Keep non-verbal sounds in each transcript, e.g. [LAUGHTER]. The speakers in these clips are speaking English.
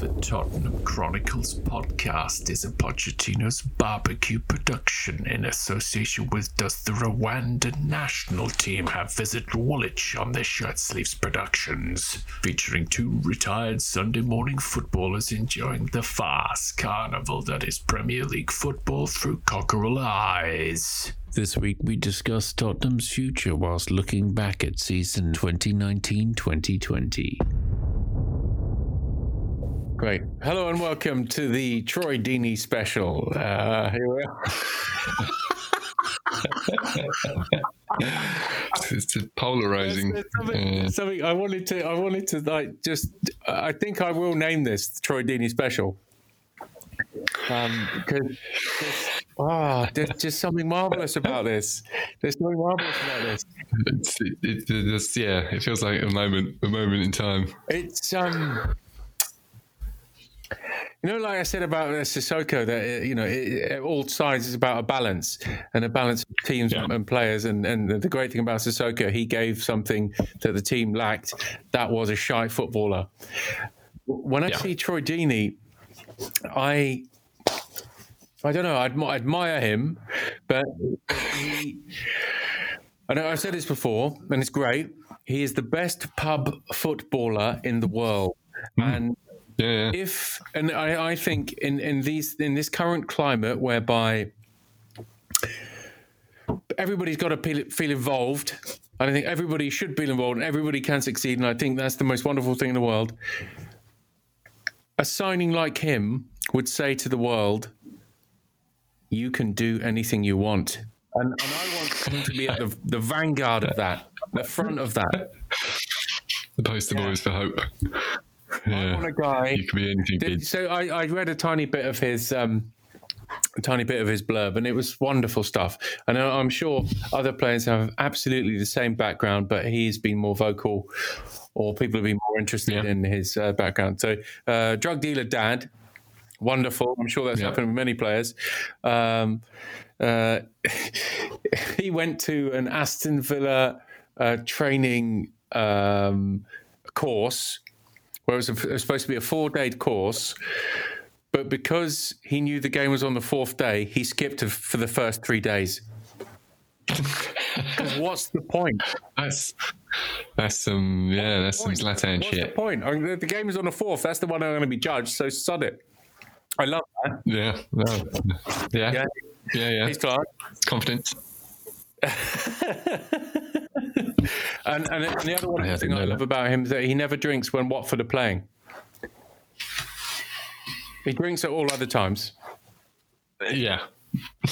The Tottenham Chronicles podcast is a Pochettino's barbecue production in association with Does the Rwanda national team have Visit Woolwich on their shirt sleeves productions, featuring two retired Sunday morning footballers enjoying the fast carnival that is Premier League football through cockerel eyes. This week we discuss Tottenham's future whilst looking back at season 2019 2020. Great. Hello and welcome to the Troy Deeney special. Uh, here we are. [LAUGHS] it's polarizing. There's something, Uh, something I wanted to. I wanted to like just. I think I will name this Troy Deeney special. Um, because ah, there's just something marvelous about this. There's something marvelous about this. it's, it, it, it's- yeah, it feels like a moment, a moment in time. It's um, you know, like I said about uh, Sissoko, that uh, you know, it, it, all sides is about a balance and a balance of teams Yeah. and players. And and the great thing about Sissoko, he gave something that the team lacked. That was a shy footballer. When I Yeah. see Troy Deeney, I. I don't know. I admi- admire him, but he, I know I've said this before, and it's great. He is the best pub footballer in the world, and Yeah, yeah. if and I, I think in in these in this current climate whereby everybody's got to feel, feel involved and i think everybody should be involved and everybody can succeed and i think that's the most wonderful thing in the world a signing like him would say to the world you can do anything you want and, and i want him to be at the, the vanguard of that the front of that the poster boys for hope. I want a guy you can be anything. Did, so I, I read a tiny bit of his um, a tiny bit of his blurb, and it was wonderful stuff. And I- I'm sure other players have absolutely the same background, but he's been more vocal, or people have been more interested Yeah. in his uh, background. So, uh, drug dealer dad, wonderful. I'm sure that's Yeah. happened with many players. Um, uh, [LAUGHS] he went to an Aston Villa uh, training um, course where it was, a, it was supposed to be a four day course. But because he knew the game was on the fourth day, he skipped for the first three days. [LAUGHS] what's the point? That's that's some yeah, that's some Zlatan What's the shit. point? I mean, the, the game is on the fourth. That's the one I'm going to be judged. So sod it. I love that. Yeah, no. yeah, Yeah. yeah, yeah. He's Clark. Confidence. [LAUGHS] And, and, and the other one I thing I love that. about him is that he never drinks when Watford are playing. He drinks at all other times. Yeah. [LAUGHS]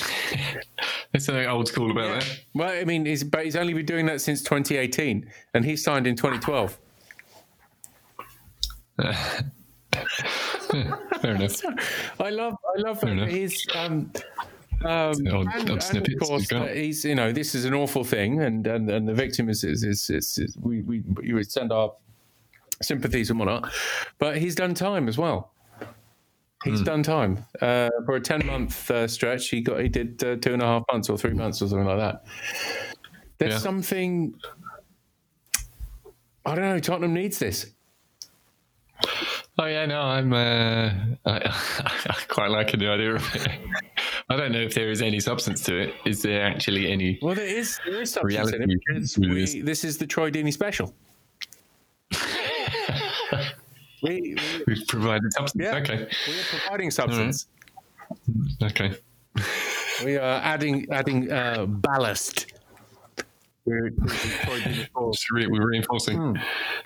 There's something old school about that. Well, I mean, he's, but he's only been doing that since 2018, and he signed in 2012. that. [LAUGHS] Fair enough. [LAUGHS] I love, I love Fair his. Um, um, and, and of course, uh, he's you know this is an awful thing, and and, and the victim is is, is, is, is we we we would send our sympathies and whatnot, but he's done time as well. He's done time uh, for a ten month uh, stretch. He got he did uh, two and a half months or three months or something like that. There's Yeah. something. I don't know. Tottenham needs this. Oh yeah, no, I'm. Uh, [LAUGHS] I, I quite liking the idea of it. I don't know if there is any substance to it. Is there actually any? Well, there is there is substance in it because we, this. is the Troy Deeney special. [LAUGHS] we, we, We've provided substance. Yeah. Okay. we are providing substance. Okay. We are adding adding uh, ballast. We're, to the Troy Deeney cause. [LAUGHS] Just re- we're reinforcing.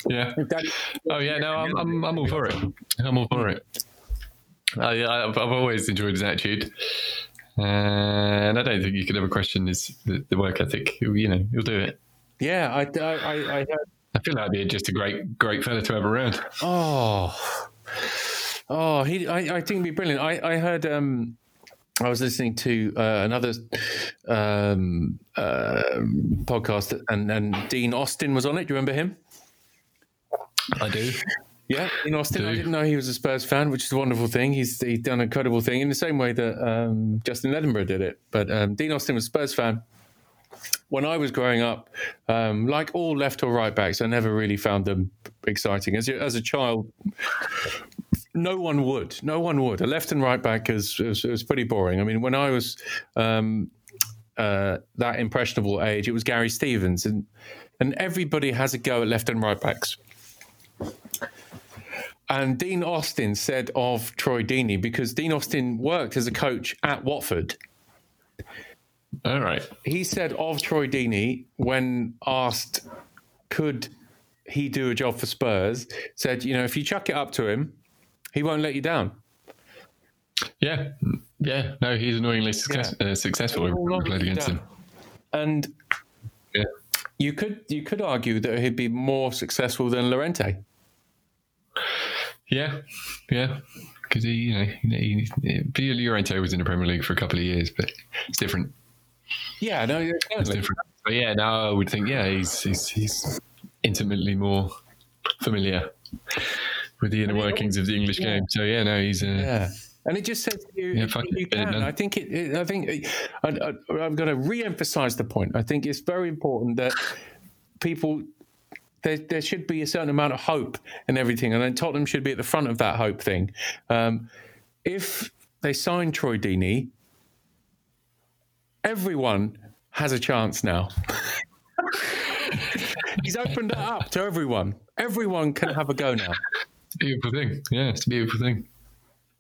Yeah. That- Oh yeah. No, I'm, I'm, I'm all for it. I'm all for it. Uh, yeah, I've, I've always enjoyed his attitude, and I don't think you could ever question his the, the work ethic. You know, he'll do it. yeah, I, I, I, I. I feel like he'd be just a great, great fella to have around. Oh, oh, he. I, I think it'd be brilliant. I, I heard. Um, I was listening to uh, another um, uh, podcast, and and Dean Austin was on it. Do you remember him? I do. Yeah, in Austin, I didn't know he was a Spurs fan, which is a wonderful thing. He's he's done an incredible thing in the same way that um, Justin Edinburgh did it. But um, Dean Austin was a Spurs fan. When I was growing up, um, like all left or right backs, I never really found them exciting. As a, as a child, no one would. No one would. A left and right back is, is, is pretty boring. I mean, when I was um, uh, that impressionable age, it was Gary Stevens, and and everybody has a go at left and right backs. And Dean Austin said of Troy Deeney because Dean Austin worked as a coach at Watford. All right. He said of Troy Deeney when asked, could he do a job for Spurs? Said, you know, if you chuck it up to him, he won't let you down. Yeah, yeah. No, he's annoyingly success, uh, successful. He will not We played against down. him. And Yeah. you could you could argue that he'd be more successful than Llorente. Yeah, yeah. Because he, you know, he, he, Llorente was in the Premier League for a couple of years, but it's different. Yeah, no, It's different. But yeah, now I would think, yeah, he's he's, he's intimately more familiar with the inner workings of the English game. So yeah, no, he's uh, Yeah. And it just says to you, Yeah, fuck you it, it can. I think it, it- I think it, I, I, I've got to re-emphasize the point. I think it's very important that people there, there should be a certain amount of hope and everything, and then Tottenham should be at the front of that hope thing. Um, if they sign Troy Deeney, everyone has a chance now. [LAUGHS] He's opened it up to everyone. Everyone can have a go now. It's a beautiful thing. Yeah, it's a beautiful thing.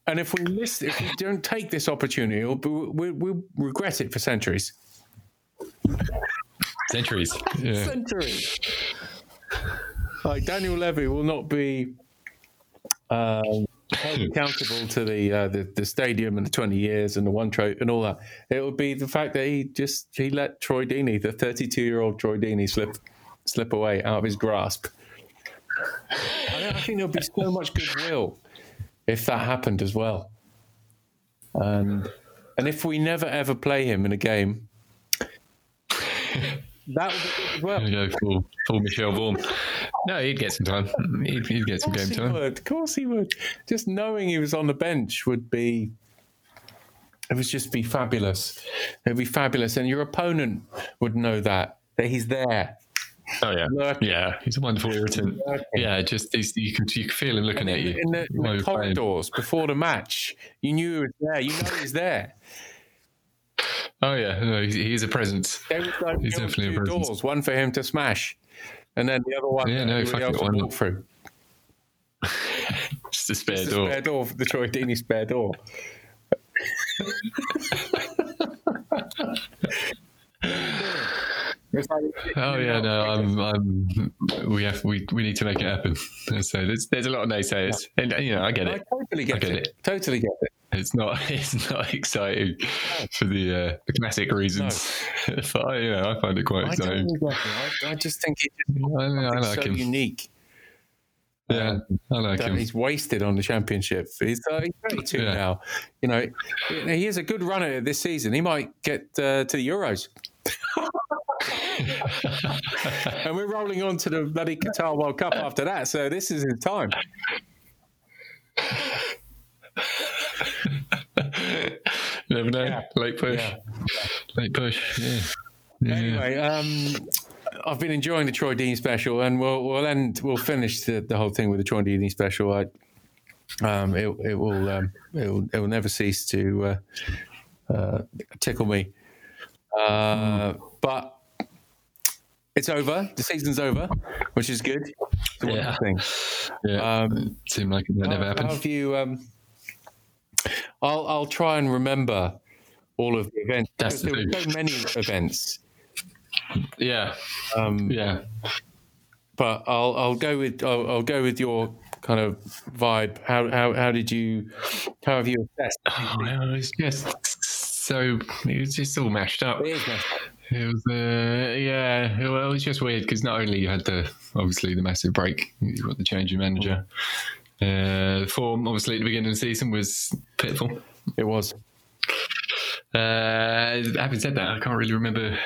And if we miss, if we don't take this opportunity, it'll be, we, we'll regret it for centuries. Centuries. Yeah. Centuries. Like Daniel Levy will not be um, held accountable to the, uh, the the stadium and the twenty years and the one trophy and all that. It would be the fact that he just he let Troy Deeney, the thirty-two year old Troy Deeney, slip slip away out of his grasp. I, I think there'll be so much goodwill if that happened as well. And and if we never ever play him in a game, that would be good as well. There you go, full, full Michelle Vaughan. No, he'd get some time. He'd, he'd get some Of course game he time. would. Of course he would. Just knowing he was on the bench would be. It would just be fabulous. It would be fabulous, and your opponent would know that that he's there. Oh yeah, Lurking. yeah. He's a wonderful irritant. Yeah, just he's, you can you can feel him looking at you. In the, in the playing. corridors before the match, you knew he was there. You know he's there. Oh yeah, no, he's, he's a presence. They would like He's definitely a two presence. doors, one for him to smash, and then the other one Yeah, no, fuck it, else why would not? walk through. [LAUGHS] Just a spare a door. spare door the Troy Deeney spare door. [LAUGHS] Like- Oh yeah, no, I'm, I'm. We have, we, we need to make it happen. [LAUGHS] So there's, there's a lot of naysayers, and you know, I get I it. totally get, I get it. Totally get it. It's not, [LAUGHS] it's not exciting for the uh, the classic reasons, [LAUGHS] but I, you know, I find it quite I, exciting. totally it. I, just think it's like so him. unique Yeah, I like him. he's wasted on the championship. He's, uh, he's 32 Yeah. now. You know, he is a good runner this season. He might get uh, to the Euros. [LAUGHS] and we're rolling on to the bloody Qatar World Cup after that. So this is his time. [LAUGHS] Never know. Late push. Yeah. Late push. Yeah. yeah. Anyway, um, I've been enjoying the Troy Dean special, and we'll we'll end we'll finish the, the whole thing with the Troy Dean special. I, um, it it will um, it will it will never cease to uh, uh, tickle me. Uh, But it's over. The season's over, which is good. It's a Yeah. thing. yeah. Um, it seemed like it never How- happen. How have you? Um, I'll I'll try and remember all of the events. That's the there were so many events. Yeah. Um, Yeah. but I'll I'll go with I'll, I'll go with your kind of vibe. How how how did you how have you assessed? Oh, it's just so it was just all mashed up. It is messed up. It was, uh, yeah. Well, it was just weird because not only you had the obviously the massive break, you got the change in manager. Uh, the form obviously at the beginning of the season was pitiful. It was. Uh, having said that, I can't really remember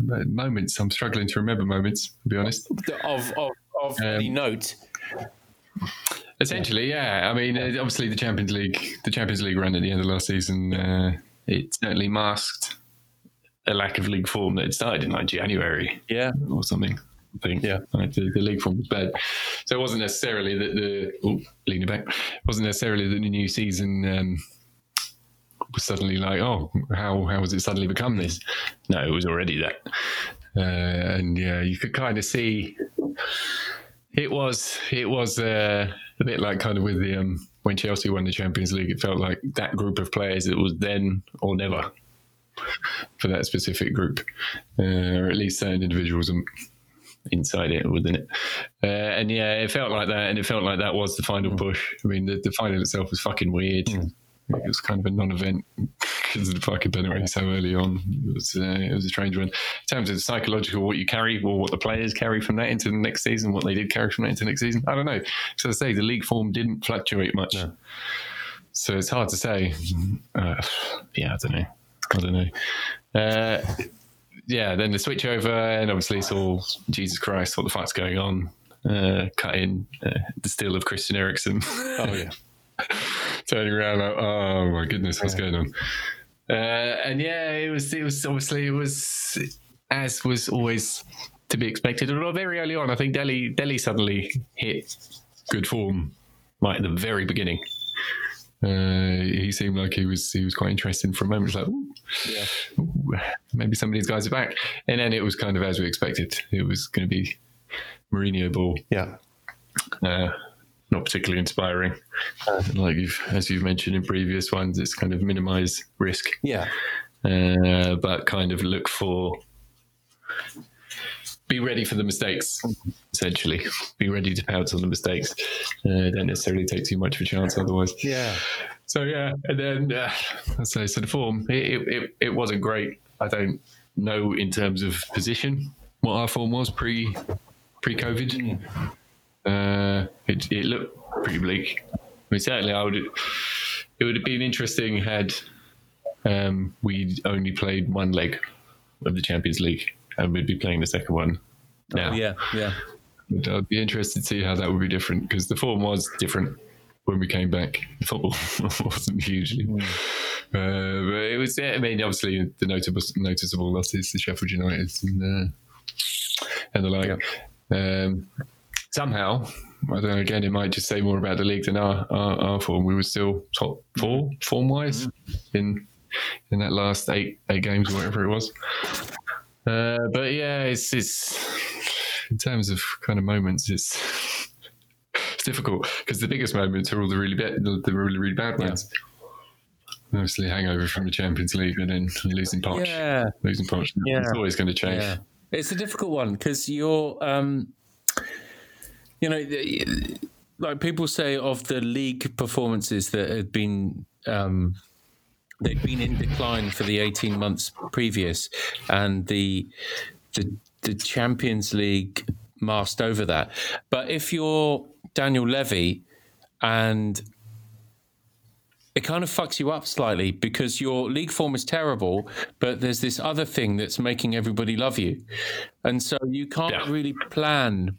moments. I'm struggling to remember moments. To be honest. Of of of Um, any note. Essentially, yeah. I mean, uh, obviously the Champions League, the Champions League run at the end of last season, uh, it certainly masked a lack of league form that had started in like January Yeah. or something. thing. Yeah. Like the, the league form was bad. So it wasn't necessarily that the oh, leaning back it wasn't necessarily that the new season um, was suddenly like, oh, how how has it suddenly become this? No, it was already that. Uh, and yeah, you could kind of see it was it was uh, a bit like kind of with the um, when Chelsea won the Champions League. It felt like that group of players. It was then or never for that specific group, uh, or at least certain individuals inside it, within it. Uh, and yeah, it felt like that, and it felt like that was the final push. I mean, the, the final itself was fucking weird. It was kind of a non-event [LAUGHS] because of the fucking penalty so early on. It was uh, it was a strange one. In terms of psychological, what you carry or what the players carry from that into the next season, what they did carry from that into next season, I don't know. So I say the league form didn't fluctuate much, so it's hard to say. Uh, yeah, I don't know. I don't know. Uh, yeah, then the switch over, and obviously it's all Jesus Christ, what the fuck's going on? Uh, cut in uh, the steal of Christian Eriksen. Oh yeah. [LAUGHS] turning around like, oh my goodness, what's going on? Uh, and yeah, it was it was obviously it was as was always to be expected. Although very early on, I think Dele Dele suddenly hit good form right at the very beginning. Uh, he seemed like he was he was quite interested for a moment. It's like, ooh, Yeah. ooh, maybe some of these guys are back. And then it was kind of as we expected. It was going to be Mourinho ball Yeah. uh, not particularly inspiring. Uh, like you've, as you've mentioned in previous ones, it's kind of minimise risk, Yeah. uh, but kind of look for be ready for the mistakes. Essentially, be ready to pounce on the mistakes. Uh, don't necessarily take too much of a chance otherwise. Yeah. So yeah, and then uh, say so the form it, it, it, it wasn't great. I don't know in terms of position what our form was pre pre COVID. Uh, it, it looked pretty bleak. I mean, certainly I would. It would have been interesting had um, we only played one leg of the Champions League and we'd be playing the second one now. Oh, yeah. Yeah. But I'd be interested to see how that would be different because the form was different when we came back. The football [LAUGHS] wasn't hugely. Hmm. Uh, but it was, yeah, I mean, obviously the notable, noticeable losses, the Sheffield United and, uh, and the like. Um, somehow, I don't know, again, it might just say more about the league than our, our, our form. We were still top four form wise in in that last eight eight games or whatever it was. Uh, but yeah, it's it's in terms of kind of moments, it's it's difficult because the biggest moments are all the really bad, the, the really really bad ones. Obviously, hangover from the Champions League and then losing Poch, Yeah. losing Poch. Yeah. It's always going to change. Yeah, it's a difficult one because you're, um, you know, the- like people say of the league performances that have been. Um, They'd been in decline for the 18 months previous, and the the, the Champions League masked over that. But if you're Daniel Levy and it kind of fucks you up slightly because your league form is terrible, but there's this other thing that's making everybody love you. And so you can't Yeah. really plan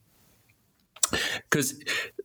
because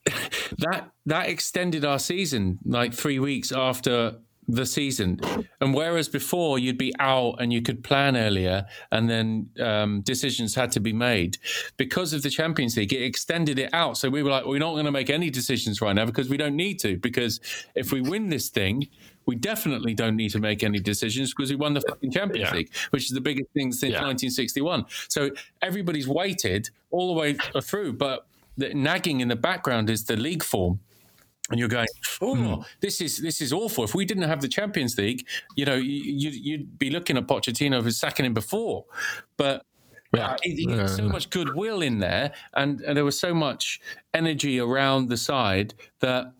[LAUGHS] that that extended our season like three weeks after the season and whereas before you'd be out and you could plan earlier and then um, decisions had to be made because of the champions league it extended it out so we were like we're not going to make any decisions right now because we don't need to because if we win this thing we definitely don't need to make any decisions because we won the fucking Champions Yeah. League, which is the biggest thing since Yeah. 1961. So everybody's waited all the way through, but the nagging in the background is the league form. And you're going, oh, this is this is awful. If we didn't have the Champions League, you know, you, you'd, be looking at Pochettino for sacking him before. But Yeah. Uh, he, he had so much goodwill in there, and, and there was so much energy around the side that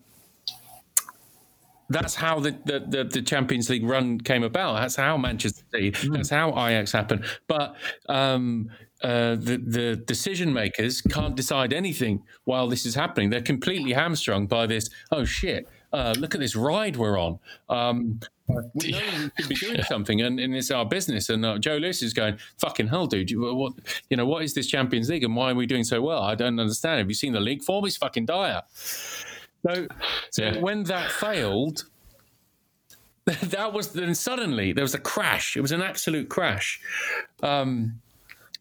that's how the, the, the, the Champions League run came about. That's how Manchester City, hmm. that's how Ajax happened. But um, uh, the, the decision makers can't decide anything while this is happening. They're completely hamstrung by this. Oh shit! Uh, look at this ride we're on. Um, we know we could be doing something, and, and it's our business. And uh, Joe Lewis is going, "Fucking hell, dude! You, what you know? What is this Champions League, and why are we doing so well? I don't understand. Have you seen the league form? It's fucking dire." So, so Yeah. when that failed, [LAUGHS] that was then suddenly there was a crash. It was an absolute crash. Um,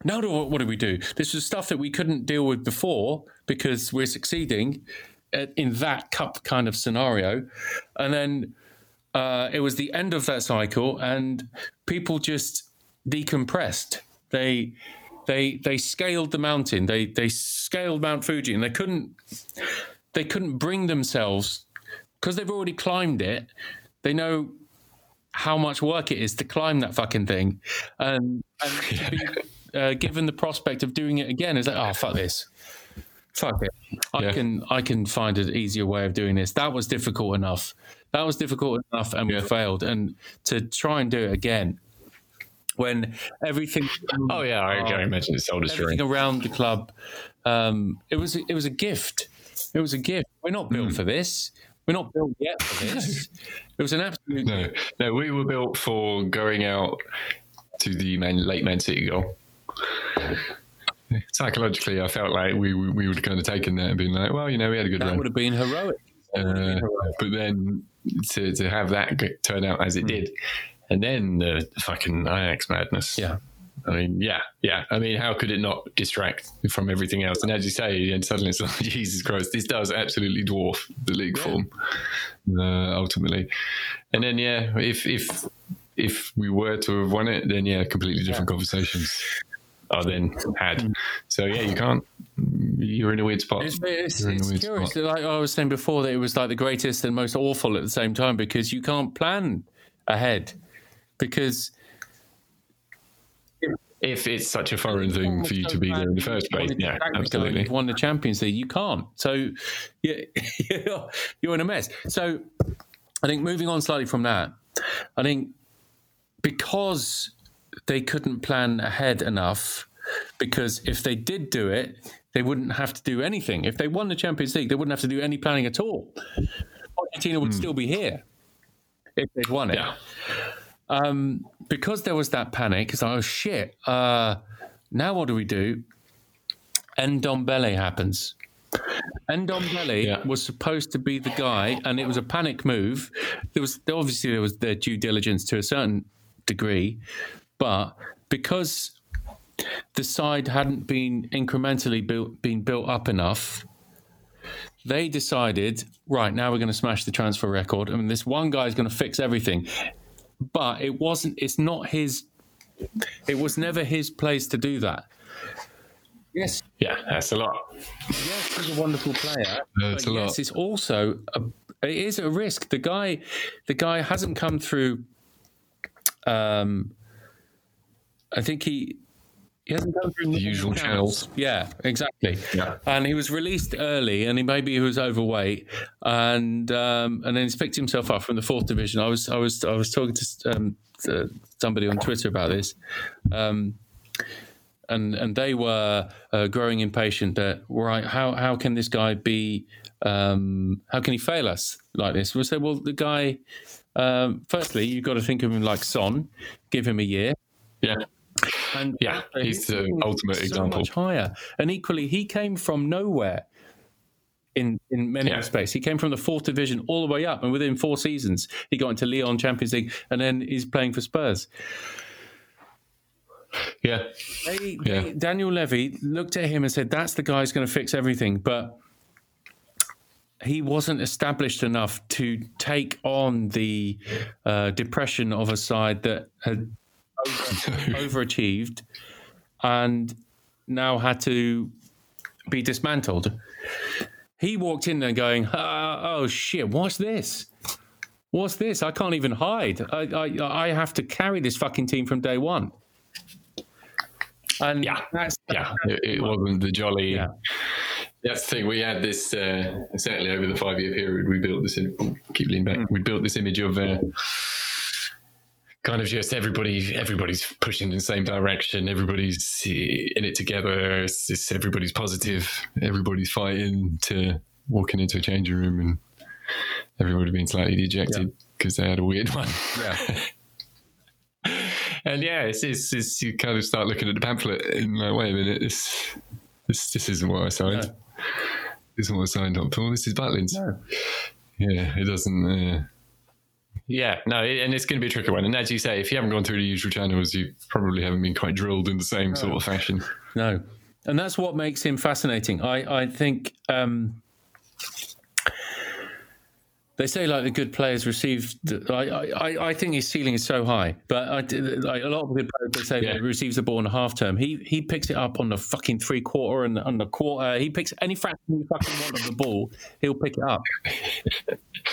now what, what do we do? This was stuff that we couldn't deal with before because we're succeeding in that cup kind of scenario, and then uh, it was the end of that cycle, and people just decompressed. They they they scaled the mountain. They they scaled Mount Fuji, and they couldn't they couldn't bring themselves because they've already climbed it. They know how much work it is to climb that fucking thing, and, and [LAUGHS] to be uh, given the prospect of doing it again is like, oh fuck this, fuck it. I Yeah. can I can find an easier way of doing this. That was difficult enough. That was difficult enough, and we failed. And to try and do it again when everything [LAUGHS] Oh yeah, I can't imagine it's soul destroying. everything around the club. Um, it was it was a gift. It was a gift. We're not built for this. We're not built yet for [LAUGHS] this. it was an absolute. No, no, we were built for going out to the Man, late Man City goal. Psychologically, I felt like we we would have kind of taken that and been like, well, you know, we had a good That run. would have been heroic. That would have been Uh, heroic. but then to, to have that turn out as it did, and then the fucking Ajax madness. Yeah. I mean, yeah, yeah. I mean, how could it not distract from everything else? And as you say, and suddenly it's [LAUGHS] like, Jesus Christ, this does absolutely dwarf the league form, uh, ultimately. And then, yeah, if if if we were to have won it, then yeah, completely different conversations are then had. So yeah, you can't. You're in a weird spot. It's, it's, You're in a it's weird curious. spot. Like I was saying before, that it was like the greatest and most awful at the same time because you can't plan ahead. Because If it's such a foreign thing for you to be there in the first place, yeah, absolutely. You've won the Champions League. You can't. So yeah, [LAUGHS] you're in a mess. So I think moving on slightly from that, I think because they couldn't plan ahead enough, because if they did do it, they wouldn't have to do anything. If they won the Champions League, they wouldn't have to do any planning at all. Argentina would still be here if they'd won it Yeah. um, because there was that panic, it's like, oh shit, uh, now what do we do? Ndombele happens. Ndombele Yeah. was supposed to be the guy, and it was a panic move. There was obviously there was their due diligence to a certain degree, but because the side hadn't been incrementally built, been built up enough, they decided, right now we're going to smash the transfer record, and this one guy is going to fix everything. But it wasn't it's not his it was never his place to do that. Yes. Yeah, that's a lot. yes he's a wonderful player That's but a yes lot. it's also a, it is a risk. The guy the guy hasn't come through um i think he he hasn't gone through The usual channels. yeah, exactly. Yeah. And he was released early, and he maybe he was overweight, and um, and then he's picked himself up from the fourth division. I was I was I was talking to um, to somebody on Twitter about this, um, and and they were uh, growing impatient that right how how can this guy be um, how can he fail us like this? We said, well, the guy. Um, firstly, you've got to think of him like Son. Give him a year, Yeah. And Yeah, he's the ultimate so example. Much higher, and equally, he came from nowhere. In in many Yeah. respects, he came from the fourth division all the way up, and within four seasons, he got into Lyon Champions League, and then he's playing for Spurs. Yeah. They, Yeah. they- Daniel Levy looked at him and said, "That's the guy who's going to fix everything," but he wasn't established enough to take on the uh, depression of a side that had [LAUGHS] overachieved and now had to be dismantled. He walked in there going, uh, "Oh shit, what's this? What's this? I can't even hide. I, I I have to carry this fucking team from day one." And Yeah. that's Yeah. It, it wasn't the jolly. Yeah. That's the thing. We had this uh, certainly over the five year period. We built this. In, keep leaning back. We built this image of uh, kind of just everybody. Everybody's pushing in the same direction. Everybody's in it together. It's, it's everybody's positive. Everybody's fighting to walking into a changing room and everybody being slightly dejected because they had a weird one. yeah. [LAUGHS] And yeah, it's, it's, it's you kind of start looking at the pamphlet and like, wait a minute, this this this isn't what I signed. No. This isn't what I signed up for. This is Butlins. No. Yeah, it doesn't. Uh, Yeah, no, and it's going to be a tricky one. And as you say, if you haven't gone through the usual channels, you probably haven't been quite drilled in the same sort of fashion. No, and that's what makes him fascinating. I I think um, they say like the good players receive. I I, I think his ceiling is so high, but I, like a lot of good players they say yeah. receives the ball in a half term. He he picks it up on the fucking three quarter and on the quarter. He picks any fraction you fucking want of the ball, he'll pick it up. [LAUGHS]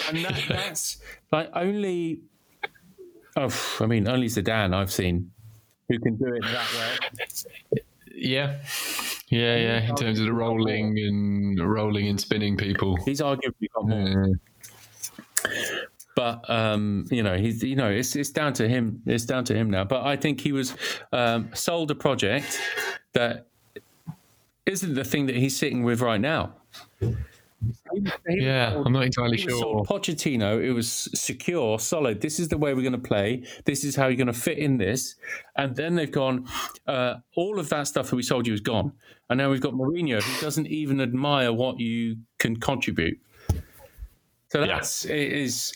and that, that's like only. Oh, I mean, only Zidane I've seen who can do it that well. Yeah, yeah, yeah. In terms of the rolling and rolling and spinning people, he's arguably got more. But um, you know, he's you know, it's it's down to him. It's down to him now. But I think he was um, sold a project that isn't the thing that he's sitting with right now. yeah, I'm not entirely sure. Pochettino, it was secure, solid. This is the way we're going to play. This is how you're going to fit in this. And then they've gone, uh, all of that stuff that we sold you is gone. And now we've got Mourinho, who doesn't even admire what you can contribute. So that's yeah. it is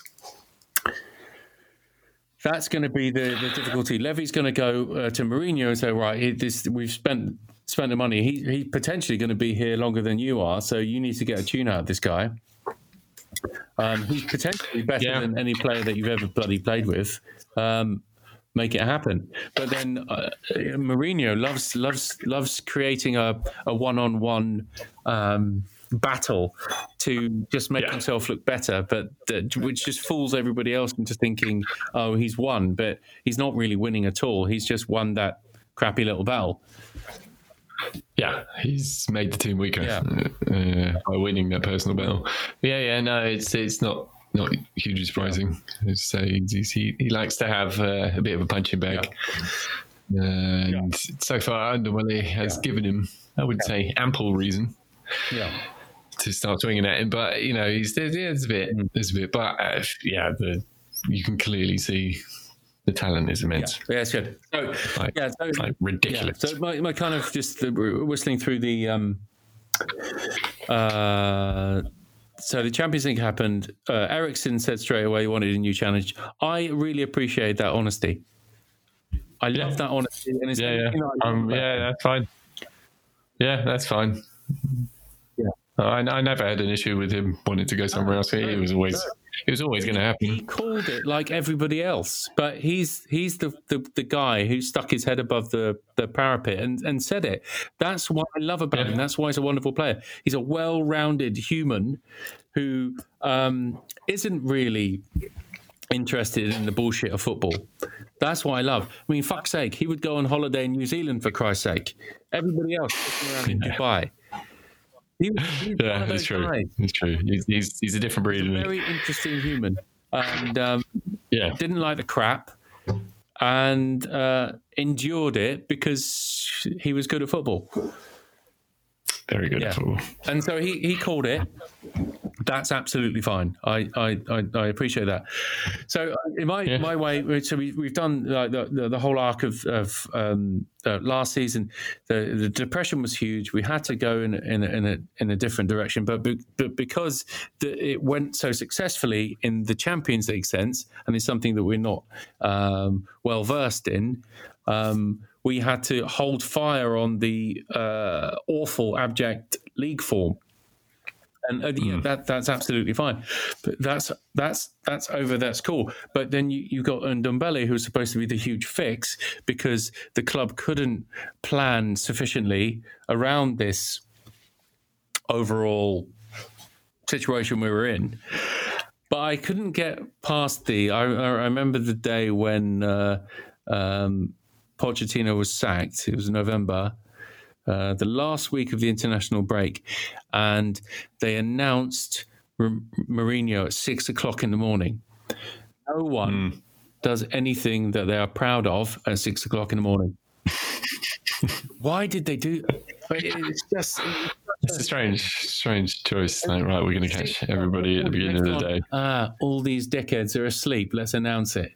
that's going to be the, the difficulty. Levy's going to go uh, to Mourinho and say, right, this, we've spent spent the money. He, he's potentially going to be here longer than you are, so you need to get a tune out of this guy. Um, he's potentially better yeah. than any player that you've ever bloody played with. Um, make it happen. But then uh, Mourinho loves loves loves creating a a one on one battle to just make yeah. himself look better, but which just fools everybody else into thinking, oh, he's won, but he's not really winning at all. He's just won that crappy little battle. Yeah, he's made the team weaker yeah. uh, by winning that personal battle. Yeah, yeah, no, it's it's not not hugely surprising. Yeah. So he, he likes to have uh, a bit of a punching bag. Yeah. And so far, Ndombele has given him, I would say, ample reason. Yeah to start swinging at him. But you know, he's there's, there's a bit, there's a bit. But uh, yeah, the you can clearly see the talent is immense. Yeah, yeah it's good. So, like, yeah, so, like ridiculous. Yeah. So my, my kind of just the, whistling through the um uh so the Champions League happened. Uh, Eriksen said straight away he wanted a new challenge. I really appreciate that honesty. I yeah. love that honesty. And it's yeah, yeah. Um, yeah, that's fine. Yeah, that's fine. I, I never had an issue with him wanting to go somewhere else. It was always it was always going to happen. He called it like everybody else, but he's he's the, the, the guy who stuck his head above the, the parapet and, and said it. That's what I love about yeah. him. That's why he's a wonderful player. He's a well rounded human who um, not really interested in the bullshit of football. That's what I love. I mean, fuck's sake, he would go on holiday in New Zealand for Christ's sake. Everybody else around in Dubai. He, he's yeah, it's true. Guys. It's true. He's, he's, he's a different breed. He's a very interesting human, and um, yeah, didn't like the crap, and uh, endured it because he was good at football. Very good yeah. at football. And so he, he called it. That's absolutely fine. I, I, I, I appreciate that. So uh, in my yeah. my way, so we, we've done like the, the, the whole arc of, of um, uh, last season. The, the depression was huge. We had to go in in a, in a, in a different direction, but be, but because the, it went so successfully in the Champions League sense, and it's something that we're not um, well versed in. Um, we had to hold fire on the uh, awful, abject league form. And uh, hmm. that that's absolutely fine, but that's that's that's over. That's cool. But then you you got Ndombele, who's supposed to be the huge fix because the club couldn't plan sufficiently around this overall situation we were in. But I couldn't get past the. I, I remember the day when uh, um, Pochettino was sacked. It was November, uh, the last week of the international break, and they announced R- Mourinho at six o'clock in the morning. No one mm. does anything that they are proud of at six o'clock in the morning. [LAUGHS] Why did they do? It's just. It's a strange, strange choice. Like, right, we're going to catch everybody at the beginning of the day. Ah, all these dickheads are asleep. Let's announce it.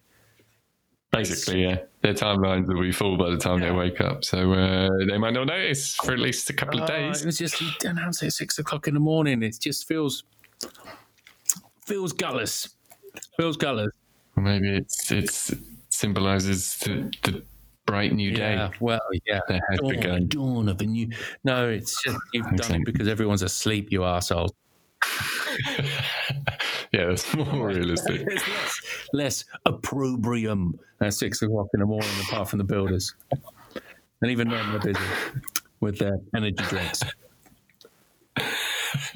Basically, yeah. Their timelines will be full by the time yeah. they wake up. So uh, they might not notice for at least a couple of ah, days. It was just, you announce it at six o'clock in the morning. It just feels feels gutless. Feels gutless. Maybe it's it's symbolizes the, the bright new day. Yeah, well, yeah. That has Dawn, dawn of a new. No, it's just you've done it because everyone's asleep. You arsehole. [LAUGHS] [LAUGHS] Yeah, that's more realistic. [LAUGHS] There's less, less opprobrium at six o'clock in the morning, apart from the builders, and even then they're busy with their energy drinks.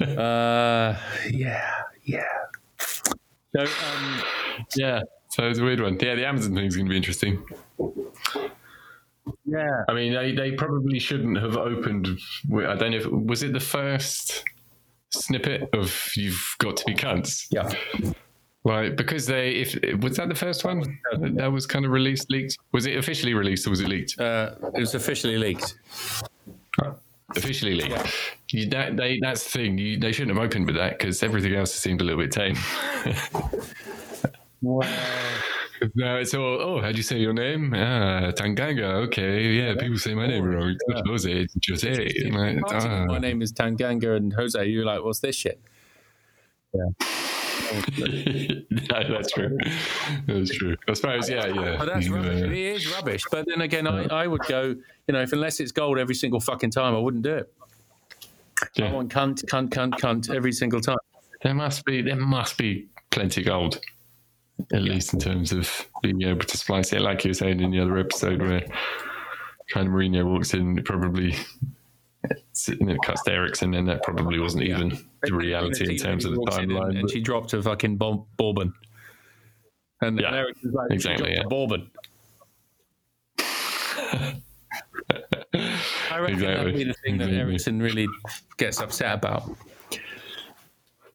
Uh, yeah, yeah. So, um, Yeah. So it's a weird one. Yeah, the Amazon thing's going to be interesting. yeah. I mean, they, they probably shouldn't have opened. I don't know if was it the first snippet of "You've got to be cunts." Yeah. Right, because they if was that the first one that was kind of released leaked. Was it officially released or was it leaked? Uh, it was officially leaked. Officially leaked. You, that they that's the thing. You, they shouldn't have opened with that because everything else seemed a little bit tame. [LAUGHS] No, it's all. Oh, how'd you say your name? Ah, Tanganga. Okay, yeah. People say my name wrong. It's not Jose. It's Jose. Like, ah. My name is Tanganga and Jose. You're like, what's this shit? [LAUGHS] no, that's true. That's true. I suppose. Yeah, yeah. But that's rubbish. uh, It is rubbish. But then again, I, I would go, you know, if unless it's gold every single fucking time, I wouldn't do it. I want cunt, cunt, cunt, cunt every single time. There must be. There must be plenty of gold. At least in terms of being able to splice it, like you were saying in the other episode, where kind of Mourinho walks in, it probably and it cuts to Eriksen, and that probably wasn't even the reality in terms of the timeline. And, and she dropped a fucking Bourbon. And, Yeah, Eriksen's like, exactly, yeah. Bourbon. [LAUGHS] I reckon that'd be the thing that exactly. Eriksen really gets upset about.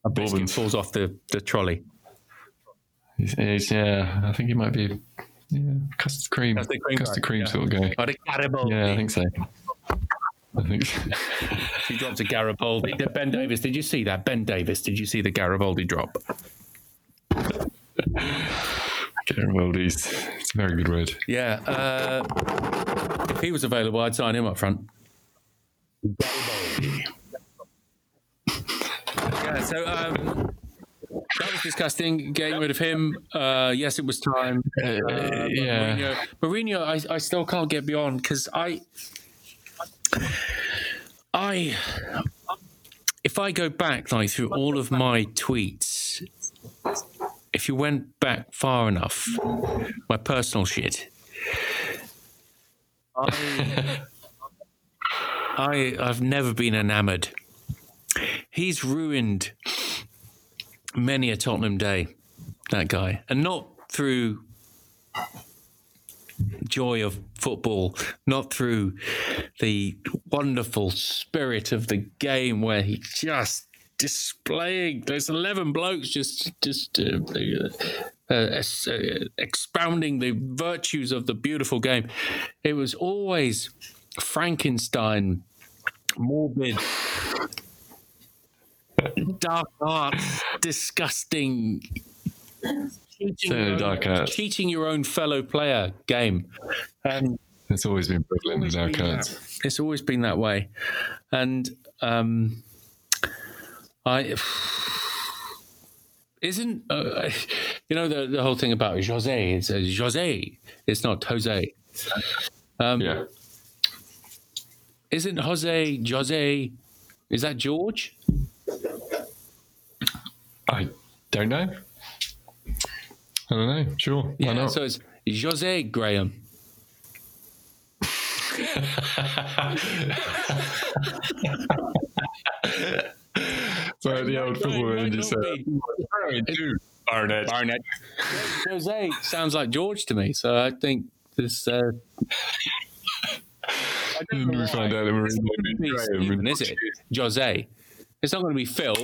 A bourbon falls off the, the trolley. It's, it's, yeah, I think he might be yeah, custard cream, Custard cream custard cream yeah. sort of guy. Oh, the Garibaldi. Yeah, I think so. I think so. [LAUGHS] She dropped a Garibaldi. Ben Davies, did you see that? Ben Davies, did you see the Garibaldi drop? Garibaldi's. It's a very good word. Yeah. Uh, if he was available, I'd sign him up front. yeah, so um, that was disgusting. Getting rid of him. Uh, yes, it was time. Uh, Uh, yeah. Mourinho, Mourinho I, I still can't get beyond because I, I, if I go back like through all of my tweets, if you went back far enough, my personal shit, I, [LAUGHS] I I've never been enamoured. He's ruined many a Tottenham day, that guy, and not through joy of football, not through the wonderful spirit of the game where he just displaying those 11 blokes just just uh, uh, uh, uh, expounding the virtues of the beautiful game. It was always frankenstein morbid dark arts disgusting cheating your, own, dark arts. cheating your own fellow player game and It's always been prevalent in cards. that- It's always been that way, and um, I isn't uh, you know the the whole thing about Jose. It's uh, Jose. It's not Jose. Um, Yeah. Isn't Jose Jose? Is that George? I don't know. I don't know. Sure. Why Yeah. not? So it's Jose Graham. [LAUGHS] so the old football Might manager not said, be. Barnett. Barnett. Jose sounds like George to me, so I think this. Uh, I don't know we find out that we're It's not going to be Stephen, is it? Jose. It's not going to be Phil.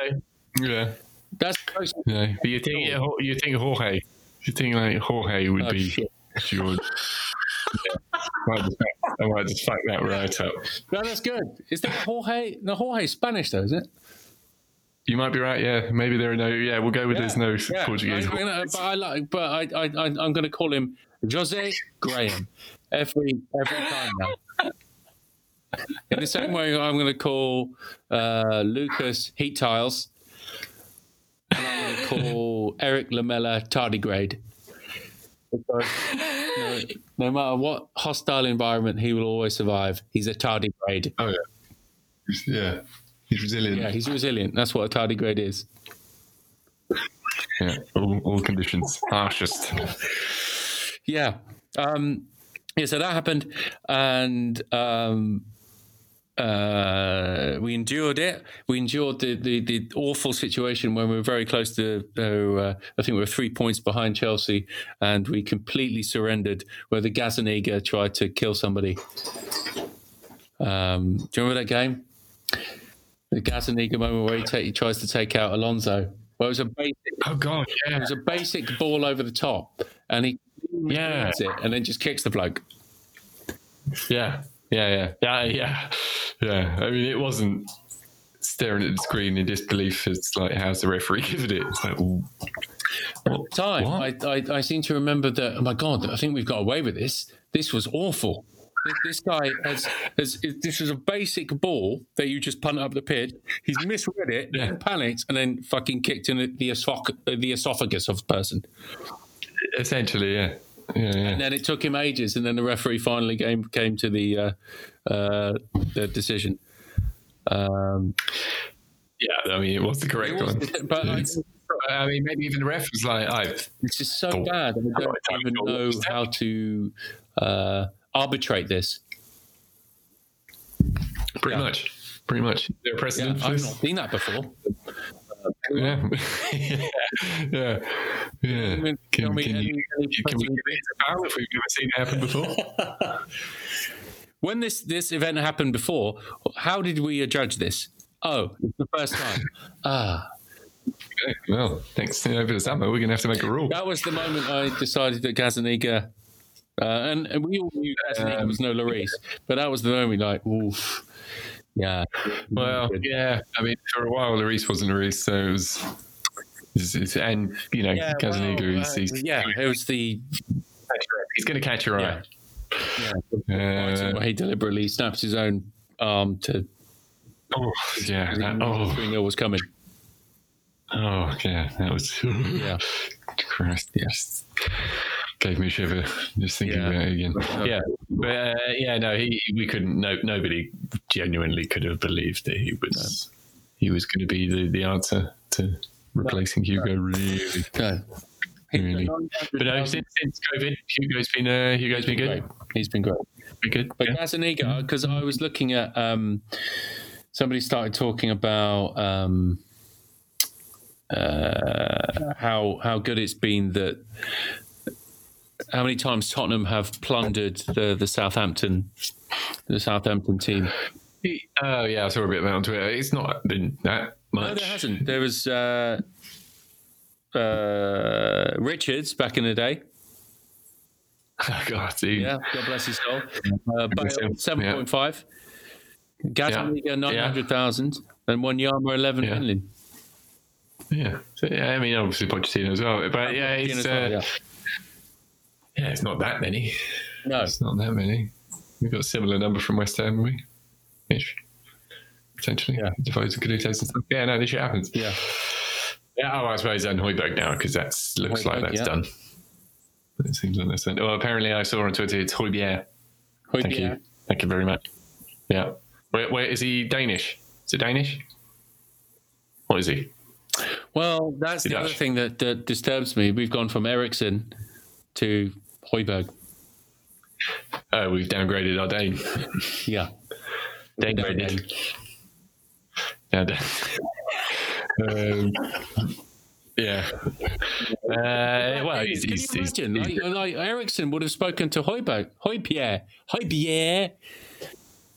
No. Yeah. That's close. Yeah. But you think you think Jorge. You think like Jorge would Oh, be shit. George. [LAUGHS] yeah. might just, I might just fuck that right up. No, that's good. Is that Jorge? No, Jorge's Spanish though, is it? You might be right. Yeah. Maybe there are no. Yeah. We'll go with there's no Yeah. Portuguese. I, know, but I like. But I, I, I I'm going to call him Jose Graham every every time now. In the same way, I'm going to call uh, Lucas Heat Tiles. And I'm going to call Erik Lamela tardigrade. Because no, no matter what hostile environment, he will always survive. He's a tardigrade. Oh yeah, yeah. He's resilient. Yeah, he's resilient. That's what a tardigrade is. Yeah, all, all conditions harshest. Yeah. Um, yeah, so that happened. And um, uh, we endured it. We endured the, the, the, awful situation when we were very close to, uh, I think we were three points behind Chelsea, and we completely surrendered where the Gazzaniga tried to kill somebody. Um, do you remember that game? The Gazzaniga moment where he, ta- he tries to take out Alonso. Well, it was a basic. Oh God, yeah. It was a basic ball over the top, and he yeah it, and then just kicks the bloke. Yeah, yeah, yeah, yeah, yeah, yeah. I mean, it wasn't staring at the screen in disbelief. It's like, how's the referee [LAUGHS] giving it? It's like, ooh. At the time, I, I, I seem to remember that. Oh my god! I think we've got away with this. This was awful this guy has, has, this is a basic ball that you just punt up the pit. He's misread it, yeah. panicked, and then fucking kicked in the, the esophagus of the person. Essentially, yeah. Yeah, yeah. And then it took him ages, and then the referee finally came came to the uh, uh, the decision. Um, yeah, I mean, it was the correct was, one. But I, I, mean, maybe even the ref was like, "I." This is so bad. I don't even know how to uh, arbitrate this. Pretty yeah. much. Pretty much. There precedent yeah, I've not seen that before. [LAUGHS] [LAUGHS] yeah. yeah. Yeah. Can, can, can, you, can we give it a power if we've never seen it happen before? [LAUGHS] when this, this event happened before, how did we judge this? Oh, it's the first time. ah. Okay, well, thanks to over the summer, we're going to have to make a rule. That was the moment I decided that Gazzaniga, uh, and, and, we all knew that um, was no Lloris, but that was the moment like, oof. Yeah. Well, yeah. I mean, for a while, Lloris wasn't Lloris, so it was. It's, it's, and, you know, yeah, Gazzaniga well, is. He's, uh, yeah, it was the. He's going to catch your eye. Yeah. Uh, he deliberately snaps his own arm to. Oh, yeah. That, oh. 3 was coming. Oh, yeah. That was. [LAUGHS] yeah. Christ, yes gave me a shiver just thinking yeah. about it again. Yeah, but uh, yeah, no, he we couldn't. No, nobody genuinely could have believed that he was he was going to be the, the answer to replacing no. Hugo. Really, no. really. But no, since, since COVID, Hugo's been uh, Hugo's been, been good. Great. He's been great. Been good. But yeah. Gazzaniga, because I was looking at um, somebody started talking about. Um, uh, how how good it's been that how many times Tottenham have plundered the the Southampton the Southampton team. Oh yeah, I saw a bit of that on Twitter. It's not been that much. No, there hasn't. There was uh, uh, Richards back in the day. [LAUGHS] God, dude. Yeah, God bless his soul. Uh, seven point five. Gazzaniga yeah. nine hundred thousand, yeah. and Wanyama eleven yeah. million. Yeah, so, yeah. I mean, obviously Pochettino as well, but yeah, it's, well, uh, yeah. Yeah, it's not that many. No, it's not that many. We've got a similar number from West Ham, we? Ish. Potentially. Yeah. Defoe's and and stuff. Yeah, no, this shit happens. Yeah. Yeah, oh, I suppose on Højbjerg now because that looks Højbjerg, like that's yeah. done. It seems like that's done. Well, apparently I saw on Twitter it's. Højbjerg. Thank you. Thank you very much. Yeah. Where, where is he Danish? Is it Danish? What is he? Well, that's the Dutch? other thing that, that disturbs me. We've gone from Eriksen to Højbjerg. Oh, we've downgraded our Dane. Yeah. Downgraded. Yeah. um, yeah. Uh, well, he's, Can he's, you imagine? He's, like, like Eriksen would have spoken to. Højbjerg. Højbjerg. Højbjerg.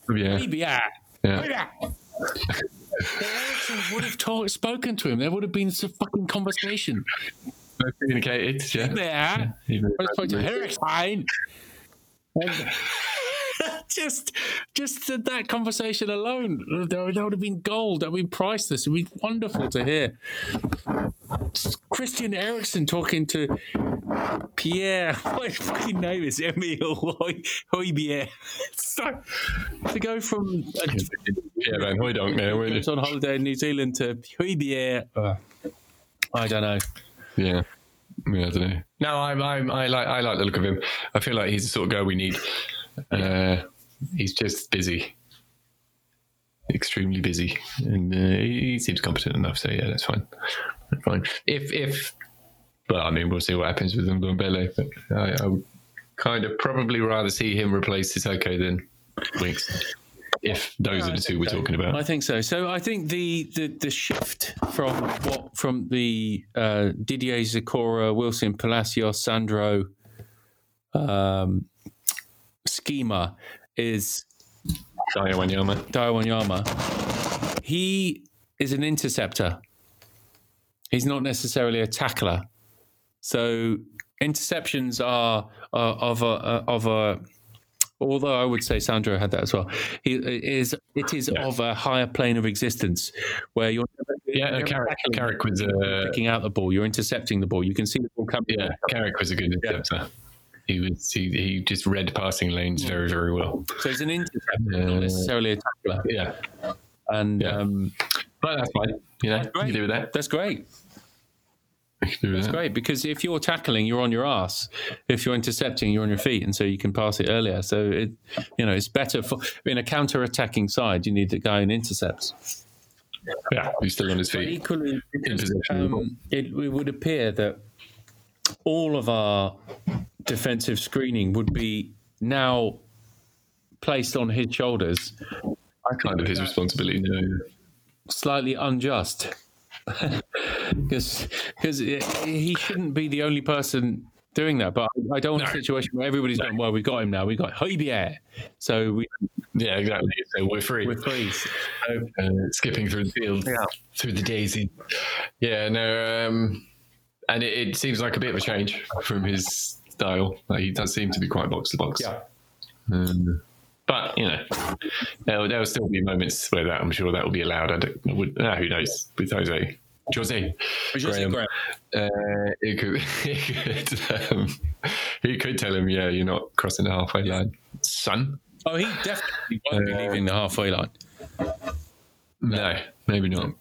Højbjerg. Yeah. Eriksen would have talk, spoken to him. There would have been some fucking conversation communicated. Yeah. There. Yeah, I to her. Fine. [LAUGHS] just, just that conversation alone, that would have been gold. That would be priceless. It would be wonderful to hear. Christian Eriksen talking to Pierre. [LAUGHS] What fucking name is Emil Højbjerg? [LAUGHS] So, to go from Pierre Van Hooijdonk now, on holiday in New Zealand to Højbjerg. Uh, I don't know. Yeah. Yeah, I don't know. No, I'm, I'm, I like, I like the look of him. I feel like he's the sort of guy we need. Uh, he's just busy, extremely busy, and uh, he, he seems competent enough. So yeah, that's fine. That's fine. If, if, well, I mean, we'll see what happens with Ndombele, but I, I would kind of probably rather see him replace Sissoko than Winks. If those are the two we're talking about. I think so. So I think the the, the shift from what from the uh, Didier Zokora, Wilson Palacios, Sandro um, schema is Daya Wanyama. Daiwo Wanyama. He is an interceptor. He's not necessarily a tackler. So interceptions are, are of a of a although I would say Sandro had that as well. He it is it is Yeah. of a higher plane of existence where you're Yeah, you're Carrick, Carrick was a picking out the ball, you're intercepting the ball. You can see the ball coming. yeah, Carrick was a good interceptor. He was he, he just read passing lanes very very well. So it's an interceptor, Yeah. not necessarily a tackler. Yeah, And Yeah. um, but that's fine. You know, you do with that. that's great. You can do with That's that. great because if you're tackling, you're on your ass. If you're intercepting, you're on your feet, and so you can pass it earlier. So it, you know, it's better for in a counter-attacking side. You need the guy who intercepts. Yeah, he's still on his But feet. equally, because, possession of the ball. um, it, it would appear that all of our defensive screening would be now placed on his shoulders. Kind of his responsibility. No. Slightly unjust, [LAUGHS] because because he shouldn't be the only person doing that. But I don't want a situation where everybody's going, "Well, we've got him now. We've got Højbjerg, so we, Yeah, exactly. So we're free. we're free." So, uh, skipping through the field, through the daisy. Yeah, no, um, and it, it seems like a bit of a change from his style. Like he does seem to be quite box to box. yeah. Um, but you know, there there will still be moments where that I'm sure that will be allowed. I, don't, I would, no, who knows with Jose. Jose, Jose Graham. Graham. Uh, he could, [LAUGHS] he could, um, he could tell him, yeah, you're not crossing the halfway line, son. Oh, he definitely won't be Uh, leaving the halfway line. No, maybe not.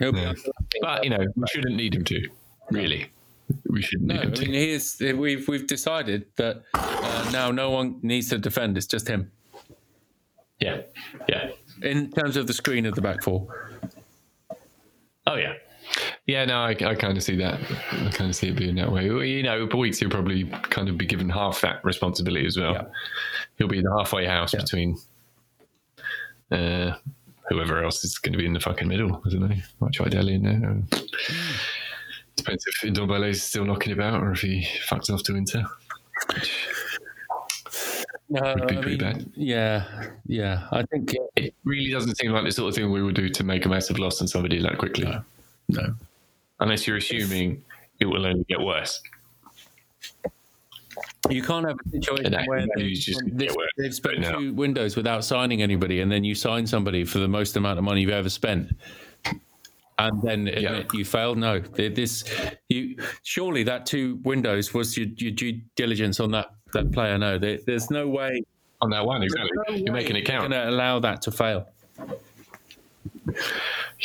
He'll Yeah. But you know, we shouldn't need him to. Really, [LAUGHS] we shouldn't No, I mean, he is, we've we've decided that uh, now no one needs to defend. It's just him Yeah, yeah. in terms of the screen of the back four. Oh yeah, yeah. No, I, I kind of see that. I kind of see it being that way. You know, weeks he'll probably kind of be given half that responsibility as well. Yeah. He'll be the halfway house between uh, whoever else is going to be in the fucking middle. I don't know. Might try Dele in there. Um, Depends if Ndombele is still knocking about or if he fucks off to Inter. No, Would be pretty bad. Yeah, yeah. I think It really doesn't seem like the sort of thing we would do to make a massive loss on somebody that quickly. no. Unless you're assuming it will only get worse. You can't have a situation that where they, is just gonna they've, worse they've spent right now. two windows without signing anybody, and then you sign somebody for the most amount of money you've ever spent, and then admit you failed. No, this you surely that two windows was your, your due diligence on that that player. No, there, there's no way On that one, exactly. You're making it count. going to allow that to fail.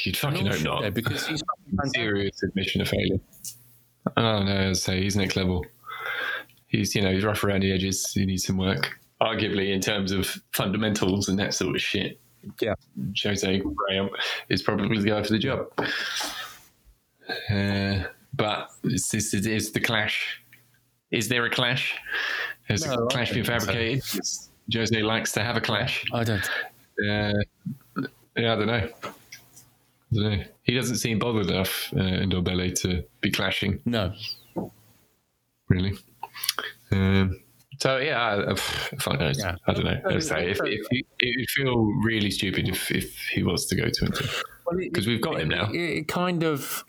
You'd fucking hope not. because he's [LAUGHS] serious admission of failure. Oh no, say he's next level. He's you know he's rough around the edges. He needs some work. Arguably, in terms of fundamentals and that sort of shit, yeah. Jose Graham is probably the guy for the job. Uh, but it's, it's the clash. Is there a clash? Has No, a clash been don't so. fabricated? Jose likes to have a clash. I don't. Uh, yeah, I don't know. I don't know. He doesn't seem bothered enough uh, in Ndombele to be clashing, No. really. Um, so yeah, I, I, fuck knows. Yeah. I don't know. Let's say if, if he, it would feel really stupid if, if he was to go to Inter because we've got him now. It, it kind of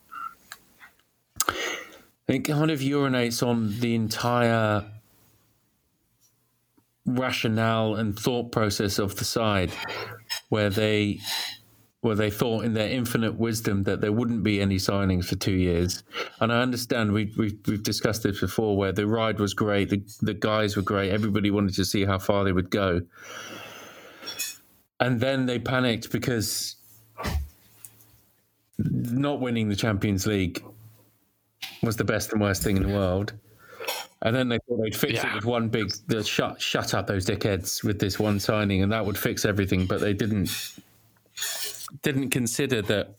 it kind of urinates on the entire rationale and thought process of the side where they where they thought in their infinite wisdom that there wouldn't be any signings for two years. And I understand we, we, we've discussed this before where the ride was great, the, the guys were great, everybody wanted to see how far they would go. And then they panicked because not winning the Champions League was the best and worst thing in the world. And then they thought they'd fix Yeah. it with one big the shut shut up those dickheads with this one signing, and that would fix everything. But they didn't didn't consider that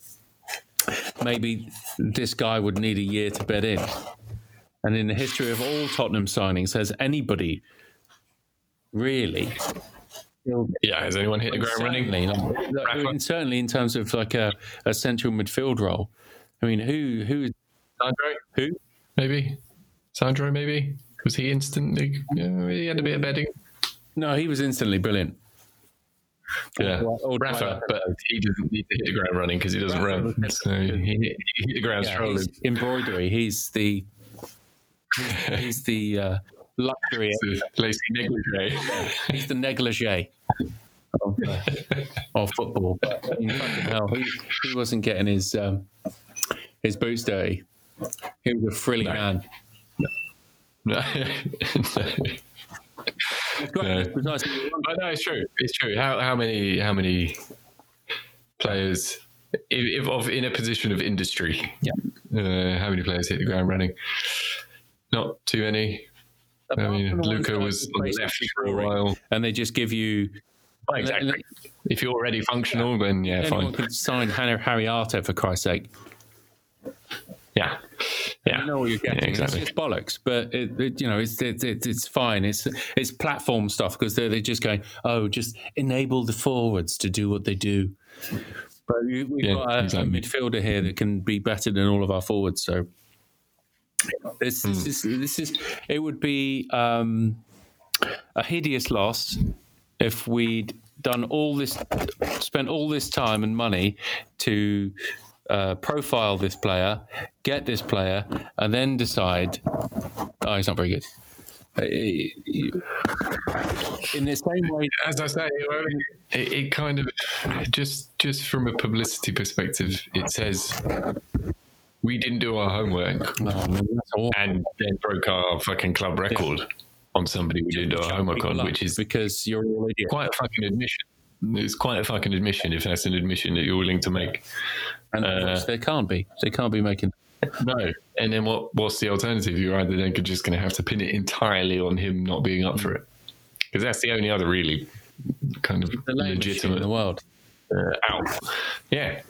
maybe this guy would need a year to bed in. And in the history of all Tottenham signings, has anybody really Yeah, has anyone hit the ground running? Certainly, like, Rafa? and certainly in terms of like a, a central midfield role. I mean, who who Sandro, who? maybe. Sandro, maybe. Was he instantly? Yeah, he had a bit of bedding. No, he was instantly brilliant. Yeah, Or- or Rafa, but he doesn't need to hit the ground running because he doesn't run. So he hit, he hit the ground Yeah, strolling. he's embroidery. He's the he's the uh, luxury. It's a lacy negligee. He's the negligee of, uh, of football. But I mean, fucking hell, he, he wasn't getting his um, his boots dirty. He was a frilly man. No. [LAUGHS] No. Precisely. But no, it's true. It's true. How how many how many players if, if of in a position of industry? Yeah. Uh, how many players hit the ground running? Not too many. I mean, Luka was on the left for a while. and they just give you Oh, exactly. If you're already functional, then yeah, anyone fine. could sign Harry, Harry Arter for Christ's sake. Yeah, yeah. You know what you're getting. Yeah, exactly. It's just bollocks, but it, it, you know it's it, it, it's fine. It's it's platform stuff because they're they're just going oh just enable the forwards to do what they do. But we've Yeah, got a, exactly. a midfielder here that can be better than all of our forwards. So this, Hmm. this is this is it would be um, a hideous loss if we'd done all this, spent all this time and money to uh, profile this player, get this player, and then decide, oh, he's not very good. Uh, In the same way, As I say, it, it kind of just just from a publicity perspective, it says we didn't do our homework oh, and then broke our fucking club record on somebody we didn't do our homework on, which is because you're quite a fucking admission. It's quite a fucking admission if that's an admission that you're willing to make. And of uh, they can't be. They can't be making. No. And then what? What's the alternative? You're either then just going to have to pin it entirely on him not being up for it, because that's the only other really kind of lamest in the world. uh, out. Yeah.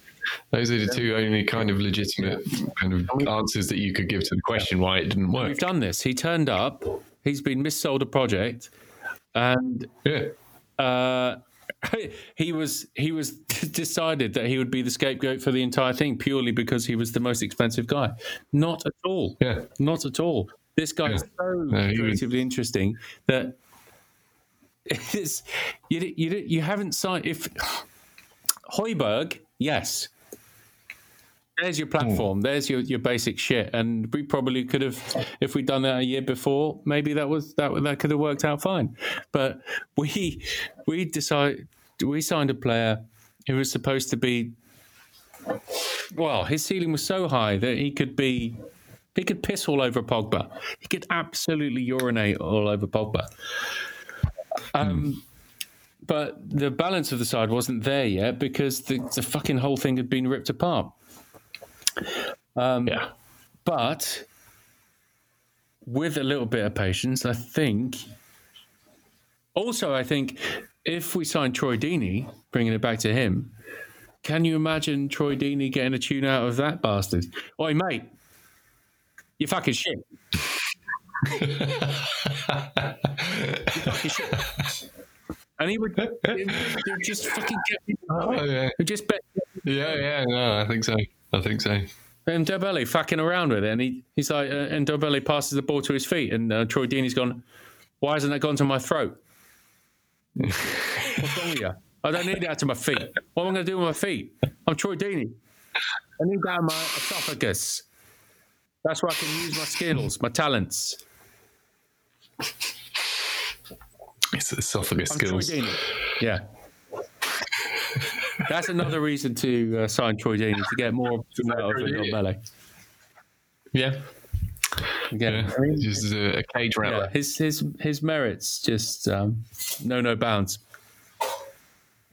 Those are the two only kind of legitimate kind of answers that you could give to the question why it didn't work. We've done this. He turned up. He's been missold a project, and Yeah. uh, [LAUGHS] he was he was [LAUGHS] decided that he would be the scapegoat for the entire thing purely because he was the most expensive guy. Not at all. Yeah. Not at all. This guy is so No, he was- creatively interesting that [LAUGHS] it's you you you haven't signed if [SIGHS] Højbjerg, yes. There's your platform. There's your, your basic shit, and we probably could have, if we'd done that a year before, maybe that was that that could have worked out fine. But we we decided we signed a player who was supposed to be, well, his ceiling was so high that he could be, he could piss all over Pogba. He could absolutely urinate all over Pogba. Um, but the balance of the side wasn't there yet because the, the fucking whole thing had been ripped apart. Um, yeah. But with a little bit of patience, I think. Also, I think if we sign Troy Deeney, bringing it back to him, can you imagine Troy Deeney getting a tune out of that bastard? Oi, mate, you fucking shit. you fucking shit. And he would, he would just fucking get, Oh, yeah. just bet Yeah, yeah, no, I think so. I think so. And Ndombele fucking around with it, and he, he's like, uh, and Ndombele passes the ball to his feet, and uh, Troy Deeney's gone, why hasn't that gone to my throat? [LAUGHS] What's wrong with you? I don't need that to my feet. What am I going to do with my feet? I'm Troy Deeney. I need that in my esophagus. That's where I can use my skills, my talents. It's esophagus I'm skills. Yeah. That's another reason to uh, sign Troy Deeney to get more out of Troy? Ndombele. Yeah. Again, Yeah. Just a, a cage yeah, rattler. his his his merits just um, no no bounds.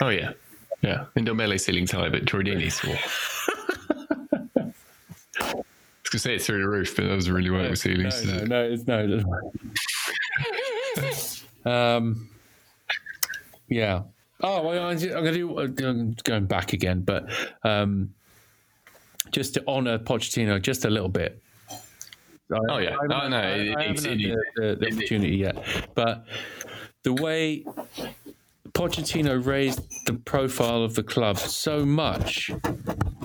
Oh, yeah. Yeah. Ndombele ceiling's high, but Troy Deeney's small. [LAUGHS] I was gonna say it through the roof, but that was really where it ceilings. No, no, no, it's no. [LAUGHS] um, yeah. Oh, well, I'm going to do. I'm going back again, but um, just to honour Pochettino just a little bit. Oh yeah, I, oh no, I, it- I it's- it- the, the, the opportunity yet, but the way Pochettino raised the profile of the club so much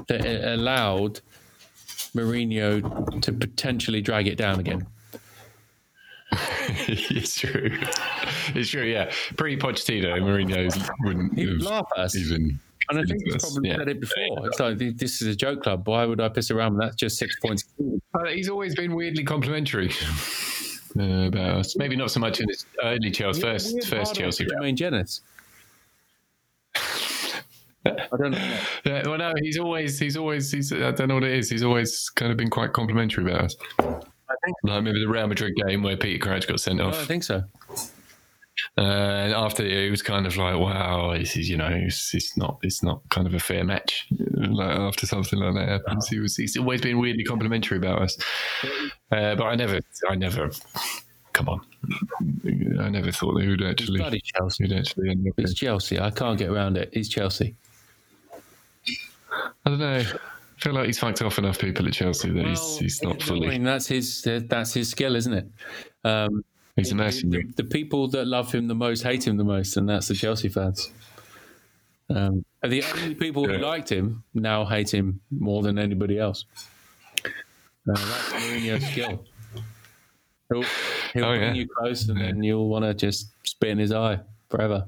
that it allowed Mourinho to potentially drag it down again. [LAUGHS] it's true. It's true. Yeah, pre Pochettino, Mourinho wouldn't He would laugh at us. even. And I think he's probably yeah. said it before. It's like this is a joke club. Why would I piss around? With that's just six points. Uh, he's always been weirdly complimentary [LAUGHS] uh, about us. Maybe not so much in his early Chelsea, first Weird first hard Chelsea. Jermaine Jenas. I don't know. [LAUGHS] Yeah, well, no, he's always he's always he's I don't know what it is. He's always kind of been quite complimentary about us. I think. Like maybe the Real Madrid game where Peter Crouch got sent off. don't think so. Uh, and after it was kind of like, wow, this is you know, it's, it's not it's not kind of a fair match. Like after something like that happens, he was he's always been weirdly complimentary about us. Uh, but I never, I never, come on, I never thought they would actually, Bloody Chelsea. would actually end up. It's Chelsea. I can't get around it. He's Chelsea. I don't know. I feel like he's fucked off enough people at Chelsea that he's he's not fully. I mean, that's his. That's his skill, isn't it? Um, He's a the, the people that love him the most hate him the most, and that's the Chelsea fans. Um, and the only people who liked him now hate him more than anybody else. Uh, that's Mourinho's skill. He'll, he'll Oh, bring yeah. you close, and then you'll want to just spit in his eye forever.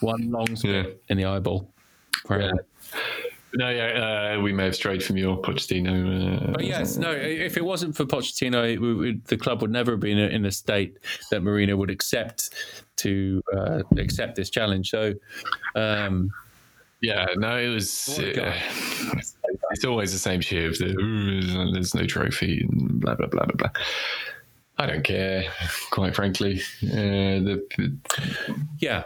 One long spit Yeah. in the eyeball. Forever. No, yeah, uh, we may have strayed from your Pochettino. Uh, But yes, no. If it wasn't for Pochettino, it it- the club would never have been in a state that Mourinho would accept to uh, accept this challenge. So, um, Yeah, no, it was. What uh, it's always the same shit. The, there's no trophy and blah blah blah blah blah. I don't care, quite frankly. Uh, the yeah,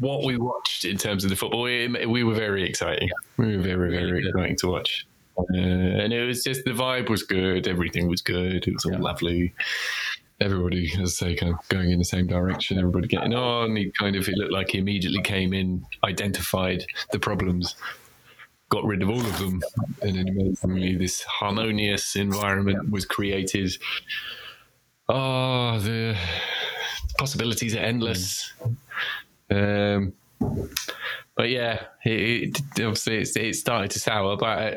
what we watched in terms of the football, we, we were very exciting. We were very very Really exciting to watch. Uh, and it was just the vibe was good. Everything was good. It was all Yeah. lovely. Everybody, as I say, kind of going in the same direction. Everybody getting on. He kind of, it looked like he immediately came in, identified the problems, got rid of all of them, and then amazingly, this harmonious environment was created. Oh, the possibilities are endless. Um, but yeah, it, it, obviously it's, it started to sour, but I,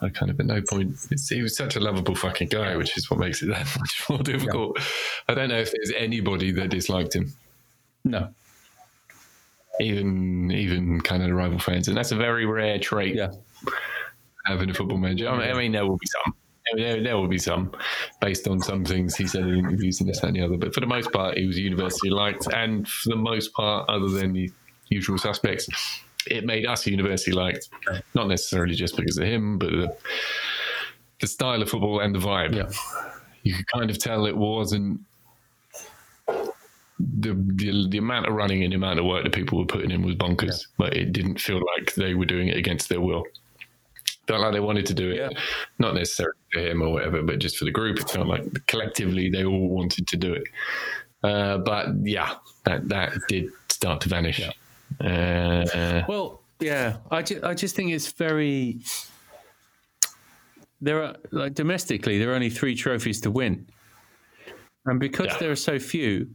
I kind of at no point. It's, he was such a lovable fucking guy, which is what makes it that [LAUGHS] much more difficult. I don't know if there's anybody that disliked him, no, even even kind of the rival fans, and that's a very rare trait yeah, having a football manager. I mean, I mean, there will be some. There, there will be some, based on some things he said in interviews and this that, and the other. But for the most part, he was universally liked, and for the most part, other than the usual suspects, it made us universally liked. Not necessarily just because of him, but the, the style of football and the vibe. yeah, You could kind of tell it wasn't the, the the amount of running and the amount of work that people were putting in was bonkers, but it didn't feel like they were doing it against their will. Felt like they wanted to do it, Yeah. not necessarily for him or whatever, but just for the group. It felt like collectively they all wanted to do it. Uh, but yeah, that that did start to vanish. Uh, Well, yeah, I just, I just think it's very. There are like domestically, there are only three trophies to win, and because Yeah. there are so few,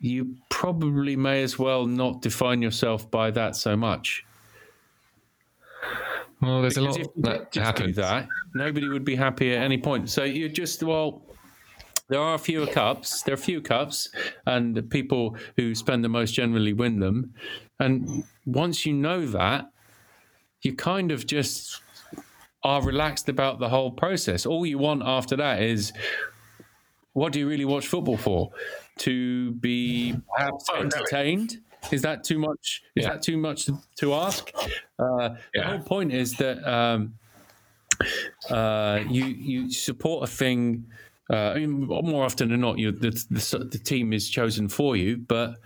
you probably may as well not define yourself by that so much. Well, there's a lot if that did just do happens. that, nobody would be happy at any point. So you just well, there are fewer cups. There are few cups, and the people who spend the most generally win them. And once you know that, you kind of just are relaxed about the whole process. All you want after that is, what do you really watch football for? To be perhaps entertained. Is that too much? Is Yeah. that too much to, to ask? Uh, The whole point is that um, uh, you you support a thing. Uh, I mean, more often than not, you the, the the team is chosen for you, but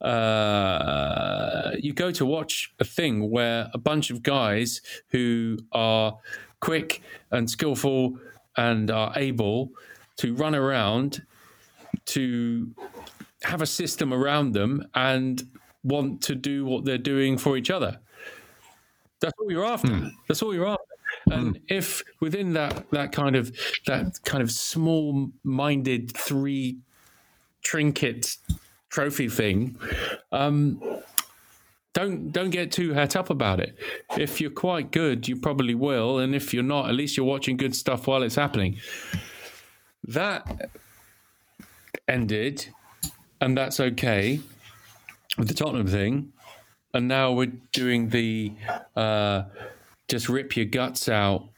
uh, you go to watch a thing where a bunch of guys who are quick and skillful and are able to run around to have a system around them and want to do what they're doing for each other. That's all you're after. That's all you're after. And if within that that kind of that kind of small-minded three trinket trophy thing, um, don't don't get too het up about it. If you're quite good, you probably will, and if you're not, at least you're watching good stuff while it's happening. That ended, and that's okay with the Tottenham thing. And now we're doing the uh, just rip your guts out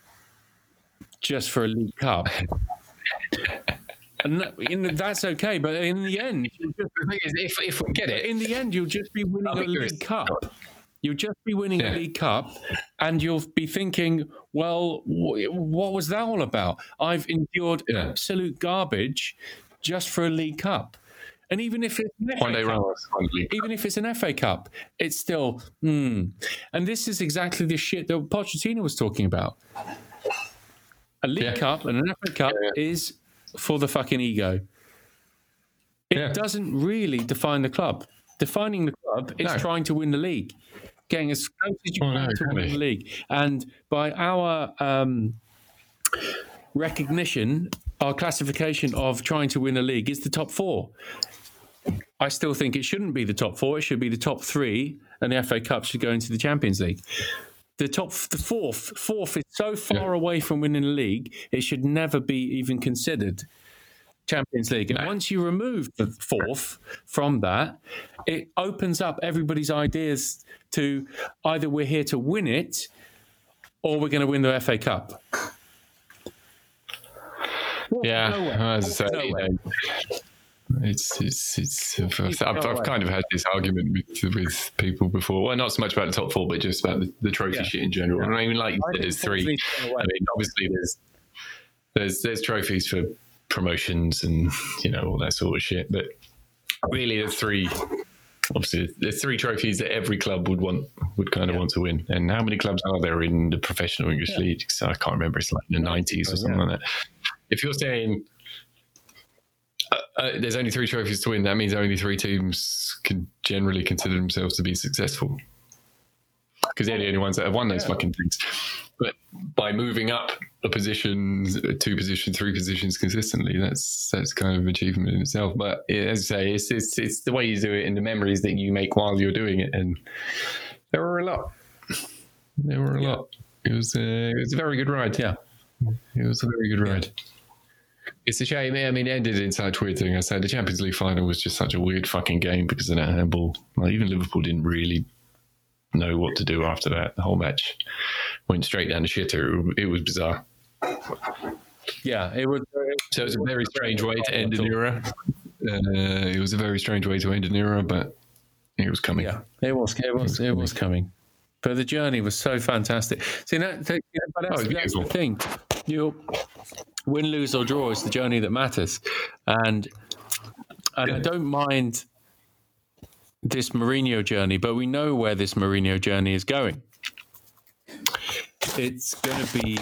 just for a League Cup. And that, in the- that's okay, but in the end, just- The thing is, if, if we get it, in the end, you'll just be winning a. League Cup. You'll just be winning Yeah. a League Cup, and you'll be thinking, "Well, wh- what was that all about? I've endured Yeah. absolute garbage just for a League Cup." And even if it's an FA Cup, even if it's an FA Cup, it's still, hmm. And this is exactly the shit that Pochettino was talking about. A League Yeah. Cup and an FA Cup Yeah, is for the fucking ego. It Yeah. doesn't really define the club. Defining the club is No. trying to win the league, getting as close as you Oh, can no, to win the league. And by our um, recognition, our classification of trying to win a league is the top four. I still think it shouldn't be the top four. It should be the top three, and the FA Cup should go into the Champions League. The top, the fourth, fourth is so far away from winning the league, it should never be even considered Champions League. And once you remove the fourth from that, it opens up everybody's ideas to either we're here to win it, or we're going to win the FA Cup. Yeah, Nowhere. As I say, you Nowhere. know, it's it's it's. I've, I've kind of had this argument with with people before. Well, not so much about the top four, but just about the, the trophy Yeah. shit in general. And I mean, like you said, there's three. needs to go away. I mean, obviously there's there's there's trophies for promotions and you know all that sort of shit, but really there's three. Obviously, there's three trophies that every club would want would kind of want to win. And how many clubs are there in the professional English league? So I can't remember. It's like in the 90s or something like that. If you're saying uh, uh, there's only three trophies to win, that means only three teams can generally consider themselves to be successful. Because they're the only ones that have won those fucking things. But by moving up a position, two positions, three positions consistently, that's that's kind of an achievement in itself. But as I say, it's, it's it's the way you do it and the memories that you make while you're doing it, and there were a lot. There were a lot. It was uh, it was a very good ride. Yeah. It was a very good ride. It's a shame. I mean, it ended in such weird thing. I said the Champions League final was just such a weird fucking game because of that handball. Like even Liverpool didn't really know what to do after that. The whole match went straight down the shitter. It was bizarre. Yeah, it was. So it was a very strange way to end an era. Uh, it was a very strange way to end an era, but it was coming. Yeah, it was. It was. It was coming. But the journey was so fantastic. See, that, that- you know, but that's, Oh, that's the thing. You win, lose, or draw is the journey that matters, and and I don't mind this Mourinho journey, but we know where this Mourinho journey is going. It's going to be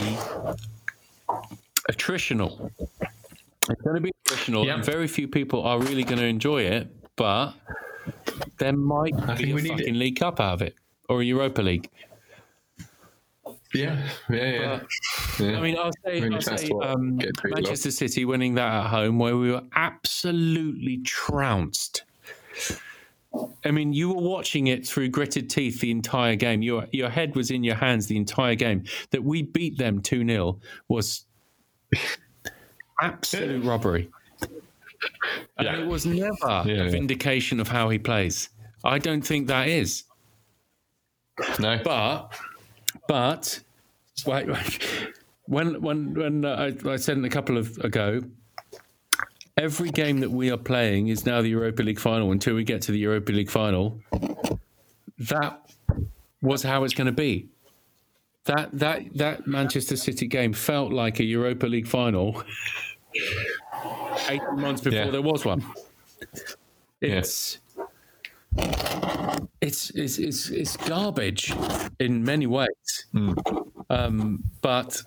attritional. It's going to be attritional, Yeah. and very few people are really going to enjoy it. But there might I be a fucking. League Cup out of it or a Europa League. Yeah, yeah. yeah. yeah. I mean, I'll say, Really I'll say um, Manchester City winning that at home, where we were absolutely trounced. I mean, you were watching it through gritted teeth the entire game. Your your head was in your hands the entire game. That we beat them two 0 was absolute robbery. And Yeah. it was never Yeah, a vindication of how he plays. I don't think that is. no, But, but, wait, wait. when when when uh, I, I said a couple of ago, every game that we are playing is now the Europa League final. Until we get to the Europa League final, that was how it's going to be. That that that Manchester City game felt like a Europa League final. Eighteen months before Yeah. there was one. It's it's it's it's, it's garbage in many ways. Um, but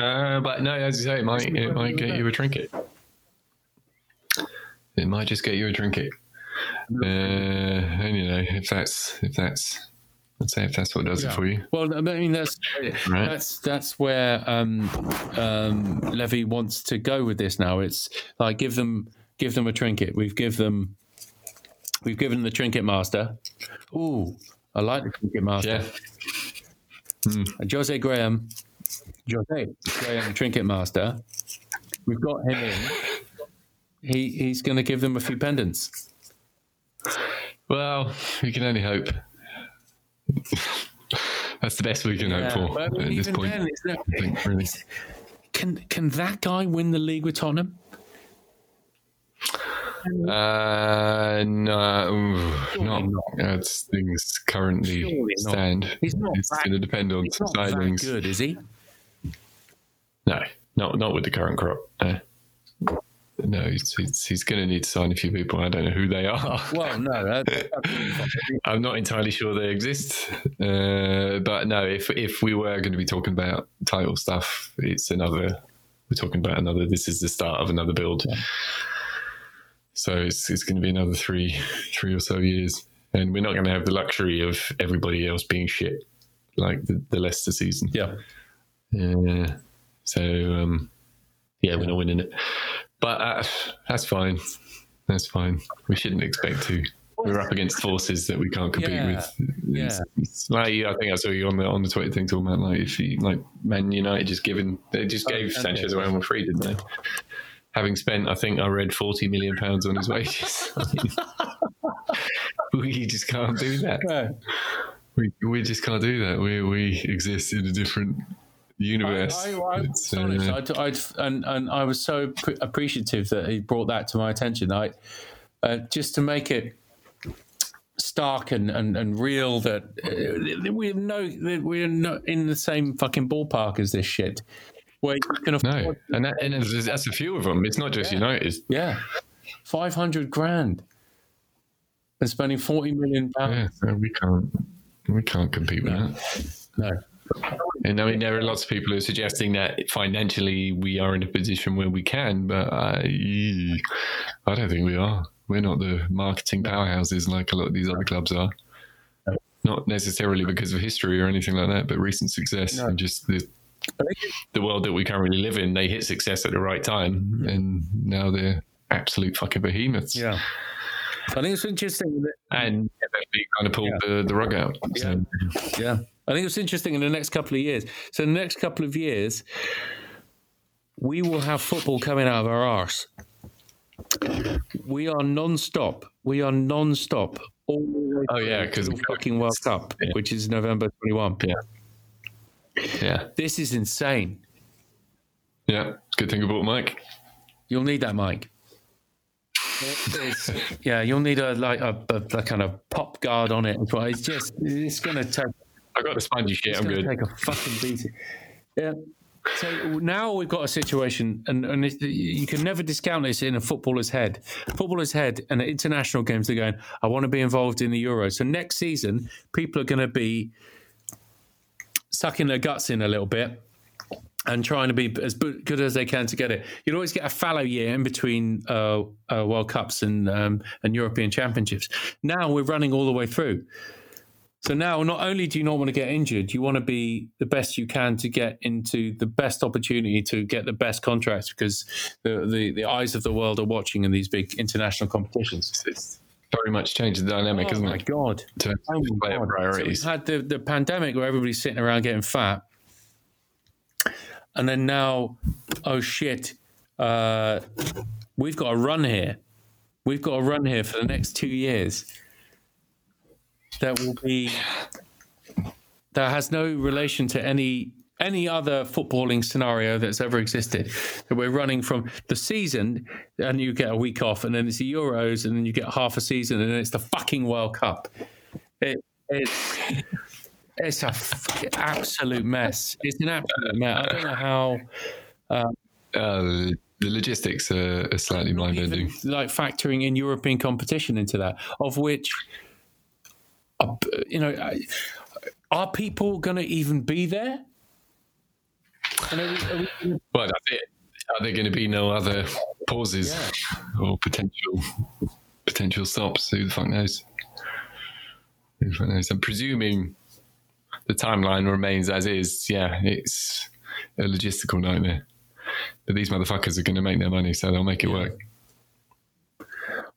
Uh, but no, as you say, it might it might get you a trinket. It might just get you a trinket. Uh, and you know, if that's if that's let's say if that's what does it for you. Well, I mean that's Right. that's that's where um, um, Levy wants to go with this now. It's like give them give them a trinket. We've give them we've given the trinket master. Ooh, I like the trinket master. Yeah. Uh, Jose Graham, Jose Graham, trinket master. We've got him in. He he's going to give them a few pendants. Well, we can only hope. That's the best we can hope for at this point. then, think, really. Can can that guy win the league with Tottenham? Uh, no, not not. as things currently Surely not. stand. He's not it's that- going to depend on He's not good, is he? No, not not with the current crop. No, no he's he's, he's going to need to sign a few people. I don't know who they are. Well, no. That, [LAUGHS] I'm not entirely sure they exist. Uh, but no, if if we were going to be talking about title stuff, it's another. We're talking about another. This is the start of another build. So it's it's going to be another three [LAUGHS] three or so years, and we're not going to have the luxury of everybody else being shit like the, the Leicester season. yeah. Yeah. So um, yeah, we're not winning it, but uh, that's fine. That's fine. We shouldn't expect to. We're up against forces that we can't compete Yeah. with. It's, Yeah. it's like I think I saw you on the on the Twitter thing talking about like if you, like Man United just given they just Oh, gave. Sanchez away on free, didn't they? Having spent, I think I read forty million pounds on his wages. [LAUGHS] we just can't do that. We, we just can't do that. We we exist in a different universe. I, I, astonished. uh, I'd, I'd, and, and I was so pre- appreciative that he brought that to my attention. I, uh, just to make it stark and, and, and real that uh, we know that we're not in the same fucking ballpark as this shit. Where you can afford, no, and, that, and that's a few of them. It's not just United. yeah, five hundred grand, and spending forty million pounds. Yeah, no, we can't. We can't compete with that. No, And I mean, there are lots of people who are suggesting that financially we are in a position where we can, but I, I don't think we are. We're not the marketing powerhouses like a lot of these other clubs are. Not necessarily because of history or anything like that, but recent success and just the the world that we currently live in. They hit success at the right time, and now they're absolute fucking behemoths. yeah. I think it's interesting that And kind of pulled the, the rug out. So, Yeah. I think it's interesting in the next couple of years. So, in the next couple of years, we will have football coming out of our arse. We are non stop. We are non stop. All the way Oh, yeah, because the fucking World Cup, Yeah. which is November 21. yeah. Yeah. This is insane. Yeah. Good thing about Mike. You'll need that mic. Yeah, you'll need a like a, a, a kind of pop guard on it. as well. It's just it's going to take I got the spongy shit. I'm good. take a fucking beating. Yeah. So now we've got a situation, and, and it, you can never discount this in a footballer's head. Footballer's head and at international games, they're going, I want to be involved in the Euro. So next season, people are going to be sucking their guts in a little bit and trying to be as good as they can to get it. You'd always get a fallow year in between uh, uh, World Cups and um, and European Championships. Now we're running all the way through. So now, not only do you not want to get injured, you want to be the best you can to get into the best opportunity to get the best contracts because the, the, the eyes of the world are watching in these big international competitions. Very much changed the dynamic, Oh isn't my it? god! To Oh my player God. So priorities. we've had the, the pandemic where everybody's sitting around getting fat, and then now, oh shit, uh, we've got a run here. We've got a run here for the next two years. That will be that has no relation to any any other footballing scenario that's ever existed. That we're running from the season, and you get a week off, and then it's the Euros, and then you get half a season, and then it's the fucking World Cup. It, it's it's a fucking absolute mess. It's an absolute mess. I don't know how. Uh, the logistics are, are slightly mind bending. like factoring in European competition into that, of which uh, you know, are people going to even be there? And are we, are we gonna- Well, that's it. Are there going to be no other pauses or potential potential stops? Who the fuck knows? Who the fuck knows? I'm presuming the timeline remains as is. Yeah, it's a logistical nightmare. But these motherfuckers are going to make their money, so they'll make it work.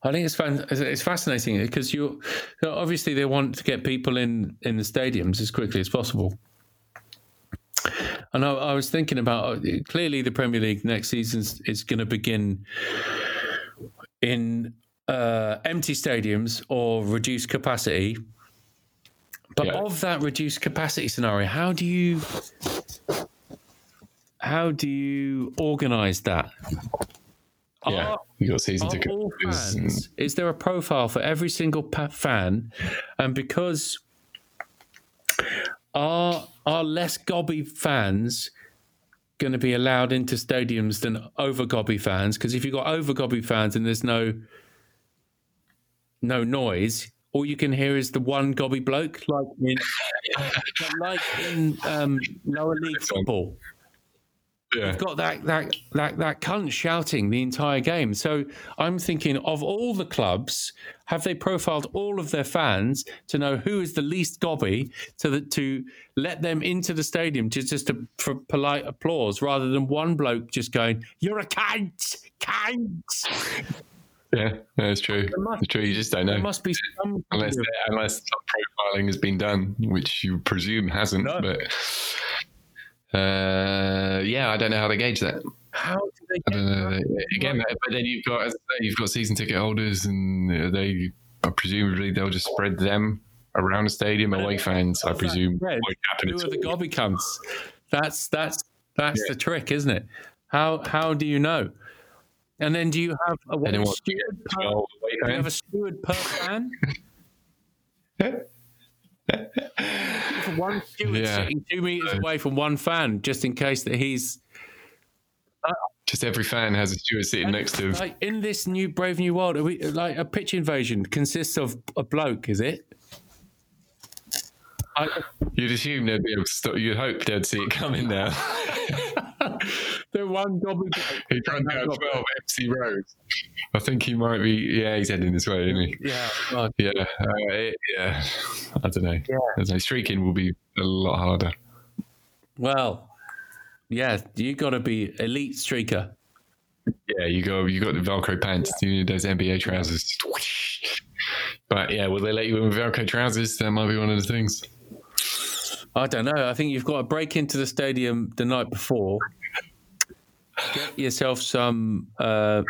I think it's fan- it's fascinating because you obviously they want to get people in in the stadiums as quickly as possible. And I, I was thinking about uh, clearly the Premier League next season is going to begin in uh, empty stadiums or reduced capacity. But Yeah. of that reduced capacity scenario, how do you how do you organise that? Yeah, Are- you got season ticket all holders and- fans, is there a profile for every single pa- fan? And because are are less gobby fans going to be allowed into stadiums than over gobby fans? Because if you've got over gobby fans and there's no no noise, all you can hear is the one gobby bloke, like in [LAUGHS] like in um, lower league football yeah. got that that that that cunt shouting the entire game. So I'm thinking of all the clubs, have they profiled all of their fans to know who is the least gobby to to let them into the stadium just just to, for polite applause rather than one bloke just going, "You're a cunt, cunt." [LAUGHS] Yeah, that's true. must- It's true. You just don't know. There must be some unless unless profiling has been done, which you presume hasn't. No. But uh, yeah, I don't know how to gauge that. how do they I get don't know. that? They- Again, but then you've got as I say, you've got season ticket holders, and they presumably they'll just spread them around the stadium. Away fans, I presume? Who are the gobby cunts? That's that's that's the trick, isn't it? How how do you know? And then do you have a one Anyone- steward per, do you have a steward per fan? [LAUGHS] One steward Yeah. sitting two meters away from one fan, just in case that he's Just every fan has a steward sitting next to him. like in this new Brave New World. Are we like a pitch invasion consists of a bloke? Is it? I, You'd assume they'd be able to stop. You'd hope they'd see it coming now. [LAUGHS] [LAUGHS] the one gobby bloke. He runs down 12 FC roads. I think he might be. Yeah, he's heading this way, isn't he? Yeah. God. Yeah, uh, yeah. I don't know. Yeah. I don't know. Streaking will be a lot harder. Well, yeah, you got to be elite streaker. Yeah, you go. You got the Velcro pants. You need those NBA trousers. But yeah, will they let you in with Velcro trousers? That might be one of the things. I don't know. I think you've got to break into the stadium the night before, get yourself some uh,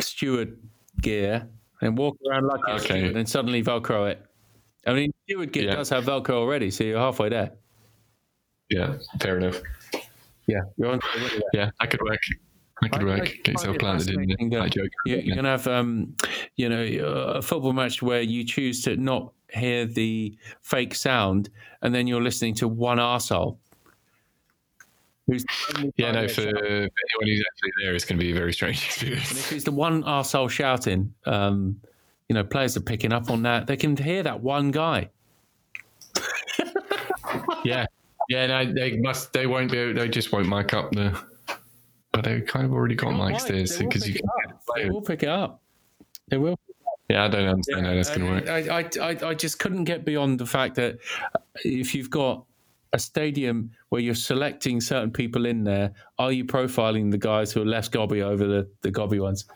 steward gear, and walk around like a Okay. steward, and suddenly Velcro it. I mean, steward gear Yeah. does have Velcro already, so you're halfway there. Yeah, fair enough. Yeah, on. Yeah, that could work. That could I- work. I Get yourself planted in fascinating there. that I joke. You, you're gonna have, um, you know, a football match where you choose to not hear the fake sound, and then you're listening to one arsehole. Who's Yeah, no, for anyone who's actually there, it's going to be a very strange [LAUGHS] And experience. if it's the one arsehole shouting, um, you know, players are picking up on that. They can hear that one guy. [LAUGHS] yeah, yeah, no, they must. They won't be. They just won't mic up the. But they kind of already got mics there, because you can. They will pick it up. They will. Yeah, I don't understand how that's going to work. I, I, I, I just couldn't get beyond the fact that if you've got a stadium where you're selecting certain people in there, are you profiling the guys who are less gobby over the, the gobby ones?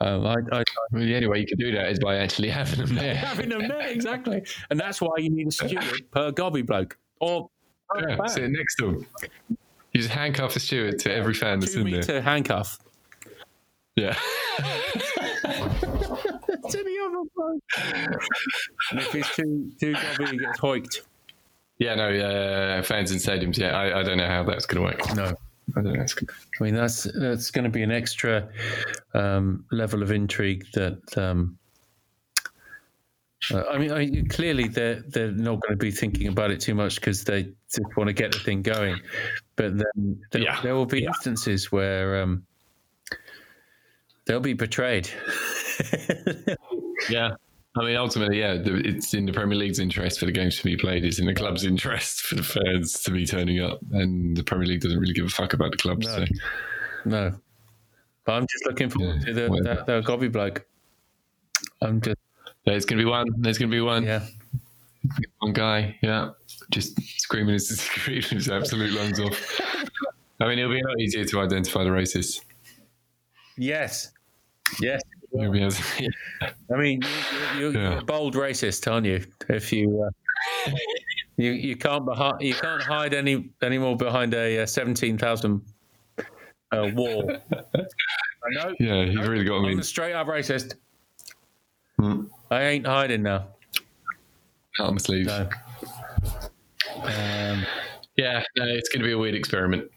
Um, I, I, Well, the only way you can do that is by actually [LAUGHS] having them there. [LAUGHS] having them there, exactly. And that's why you need a steward per gobby bloke. Or Yeah, next to them. You just handcuff a steward to every fan that's two in there. meter handcuff. Yeah. [LAUGHS] to the other bloke. And if he's too, too gobby, he gets hoiked. Yeah, no, uh, fans in stadiums. Yeah, I, I don't know how that's going to work. No. I don't know. I mean, that's that's going to be an extra um, level of intrigue that. Um, uh, I mean, I, clearly they're they're not going to be thinking about it too much because they just want to get the thing going. But then there, Yeah. there will be instances where um, they'll be betrayed. [LAUGHS] [LAUGHS] Yeah. I mean, ultimately, yeah, it's in the Premier League's interest for the games to be played. It's in the club's interest for the fans to be turning up, and the Premier League doesn't really give a fuck about the clubs. No. So. No, but I'm just looking forward Yeah, to the whatever. the, the Gobby bloke. I'm just There's going to be one. There's going to be one. yeah. One guy, yeah, just screaming his, [LAUGHS] screaming his absolute lungs off. I mean, it'll be a lot easier to identify the racists. Yes. Yes. Be able [LAUGHS] I mean, you, you, Yeah. you're a bold racist, aren't you? If you uh, [LAUGHS] you you can't behi- you can't hide any anymore behind a uh, seventeen thousand uh, wall. [LAUGHS] I know. yeah, you've really got I'm me a straight up racist. Hmm. I ain't hiding now. out my sleeve. No. Um, Yeah, no, it's going to be a weird experiment.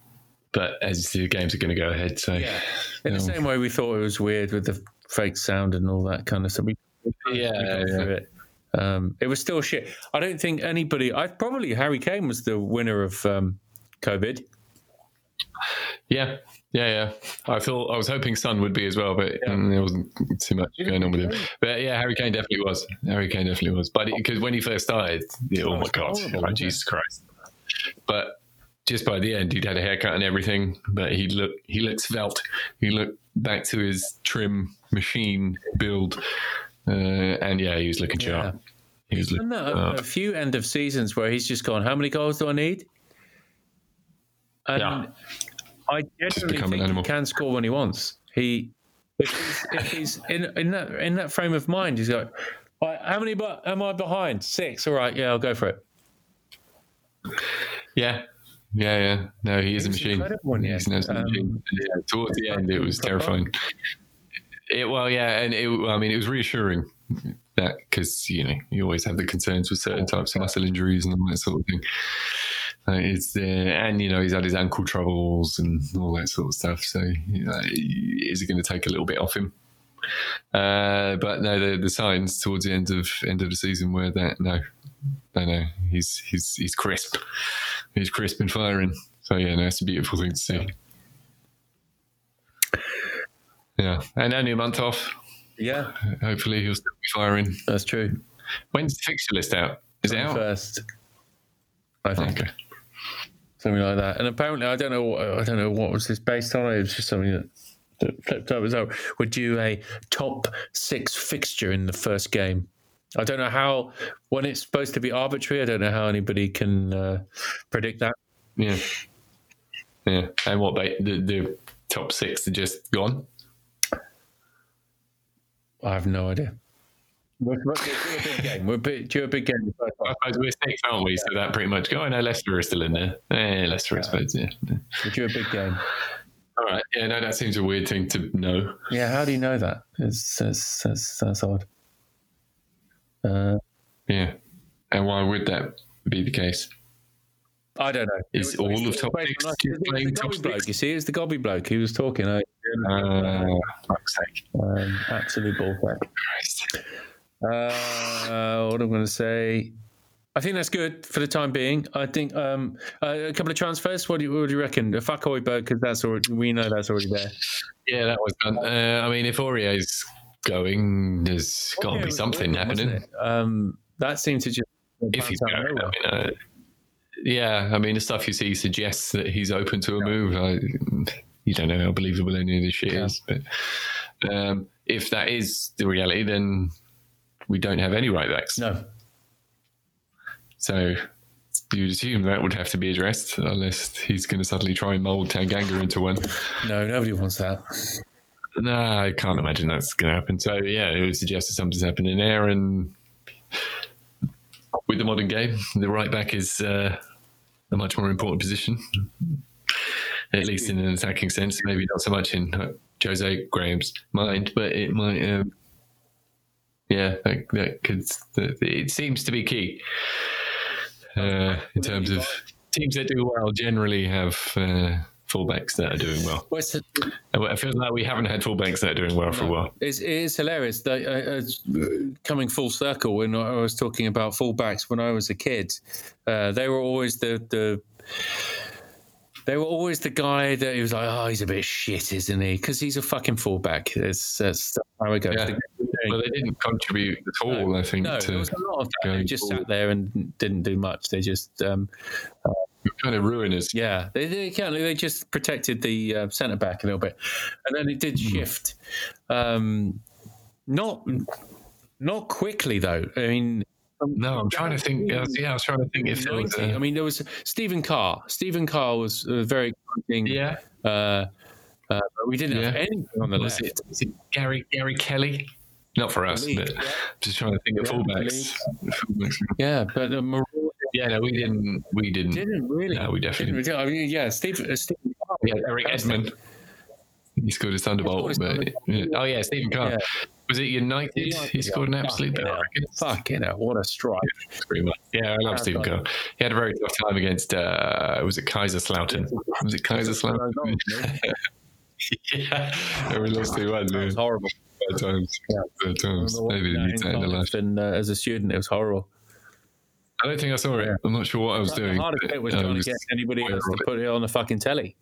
But as you see, the games are going to go ahead. So, yeah. In the same way we thought it was weird with the fake sound and all that kind of stuff. We, Yeah, yeah. it. Um, it was still shit. I don't think anybody. I probably Harry Kane was the winner of um, COVID. yeah, yeah, yeah. I thought I was hoping Son would be as well, but mm, there wasn't too much going on with him. But yeah, Harry Kane definitely was. Harry Kane definitely was. But because when he first started, yeah, oh my god, horrible, like. Jesus Christ! But just by the end, he'd had a haircut and everything. But he looked he looked svelte. He looked back to his trim machine build, uh, and yeah, he was looking sharp. He was looking sharp. a few end of seasons where he's just gone. How many goals do I need? And Yeah. I genuinely become an think he can score when he wants. He, if he's, if he's in, in that in that frame of mind, he's like, right, how many bu- am I behind? Six. All right, yeah, I'll go for it. Yeah. Yeah, yeah. No, he is a machine. when he He's Um, machine. Yeah, towards the end, it was terrifying. It, well, yeah, and it, I mean, it was reassuring that because you know you always have the concerns with certain types of muscle injuries and all that sort of thing. Uh, it's there, and you know he's had his ankle troubles and all that sort of stuff. So you know, is it going to take a little bit off him? Uh, but no, the, the signs towards the end of end of the season were that no, no, no, he's he's he's crisp, he's crisp and firing. So yeah, no, it's a beautiful thing to see. Yeah, and only a month off. Yeah, Hopefully, he'll still be firing. that's true. When's the fixture list out? Is it out? First, I think Okay. something like that. And apparently, I don't know. what- I don't know what was this based on. It was just something that, that flipped over. So, would do a top six fixture in the first game. I don't know how when it's supposed to be arbitrary. I don't know how anybody can uh, predict that. Yeah. Yeah. And what, ba- the, the top six are just gone? I have no idea. We're, we're, we're a big game. We're big, due a big game. I suppose we're six, aren't we? So that pretty much go. Oh, no, Leicester is still in there. Eh, Leicester, I suppose, yeah. We're due a big game. All right. Yeah, no, that seems a weird thing to know. Yeah, how do you know that? It's that's that's, that's odd. Uh, Yeah. And why would that be the case? I don't know. Is all of it's top six on- just it's the playing top bloke. You see, it's the Gobby bloke. He was talking. Uh, Uh, fuck's sake. um, absolute bullcrap. Christ. Uh, what I'm going to say. I think that's good for the time being. I think um, uh, a couple of transfers. What do you, what do you reckon? Fuck Højbjerg because that's already we know that's already there. Yeah, that was done. Uh, I mean, if Aurier's going, there's got to be something awful, wasn't happening. Um, that seems to just if he's bounce out going, I mean, uh, yeah, I mean, the stuff you see suggests that he's open to a move. I, you don't know how believable any of this shit Yeah. is, but um, if that is the reality, then we don't have any right backs. No, So you'd assume that would have to be addressed, unless he's going to suddenly try and mould Tanganga into one. no, nobody wants that. No, I can't imagine that's going to happen. So yeah, it would suggest that something's happening there, and with the modern game, the right back is uh, a much more important position, at least in an attacking sense. Maybe not so much in uh, Jose Graham's mind, but it might. Um, yeah, that, that could. That, it seems to be key uh, in terms of teams that do well. Generally, have. Uh, fullbacks that are doing well. Well, it's, I feel like we haven't had fullbacks that are doing well for a while. it's, it is hilarious. That, uh, it's coming full circle when I was talking about fullbacks when I was a kid, uh, they were always the the. They were always the guy that he was like, oh, he's a bit shit, isn't he? Because he's a fucking fullback. It's, that's how it goes. Yeah. Well, they didn't contribute at all. I think no, to there was a lot of that. They just forward. sat there and didn't do much. They just, um, kind of ruin us. yeah, they they, kind of- they just protected the uh, centre back a little bit, and then it did Hmm. shift. Um, not not quickly though. I mean, No, I'm trying to think. Yeah, I was trying to think if there was a, I mean, there was Stephen Carr. Stephen Carr was uh, very exciting. yeah. Uh, uh, but we didn't have anything on the Was left. it, was it Gary Gary Kelly? Not for us, but yeah. just trying to think of Yeah, fullbacks. fullbacks. Yeah, but uh, Marauder Yeah, no, we didn't. We didn't. didn't really. No, we definitely- didn't really. I mean, yeah, Steve, uh, Stephen Carr. Yeah, Eric Edmond. He scored his thunderbolt. his but, yeah. Oh yeah, Stephen Carr. Yeah. Was it United? United, He scored an absolute hell. against. Fucking hell, what a strike. Pretty much. Yeah, I love Stephen Carr. He had a very tough time against. Uh, was it Kaiserslautern? Was it Kaiserslautern? [LAUGHS] yeah, we lost two one. It was horrible. Bad times. Bad times. Maybe they need that in their life. And uh, as a student, it was horrible. I don't think I saw it. I'm not sure what I was doing. the hardest bit was trying to get anybody else to put it on the fucking telly.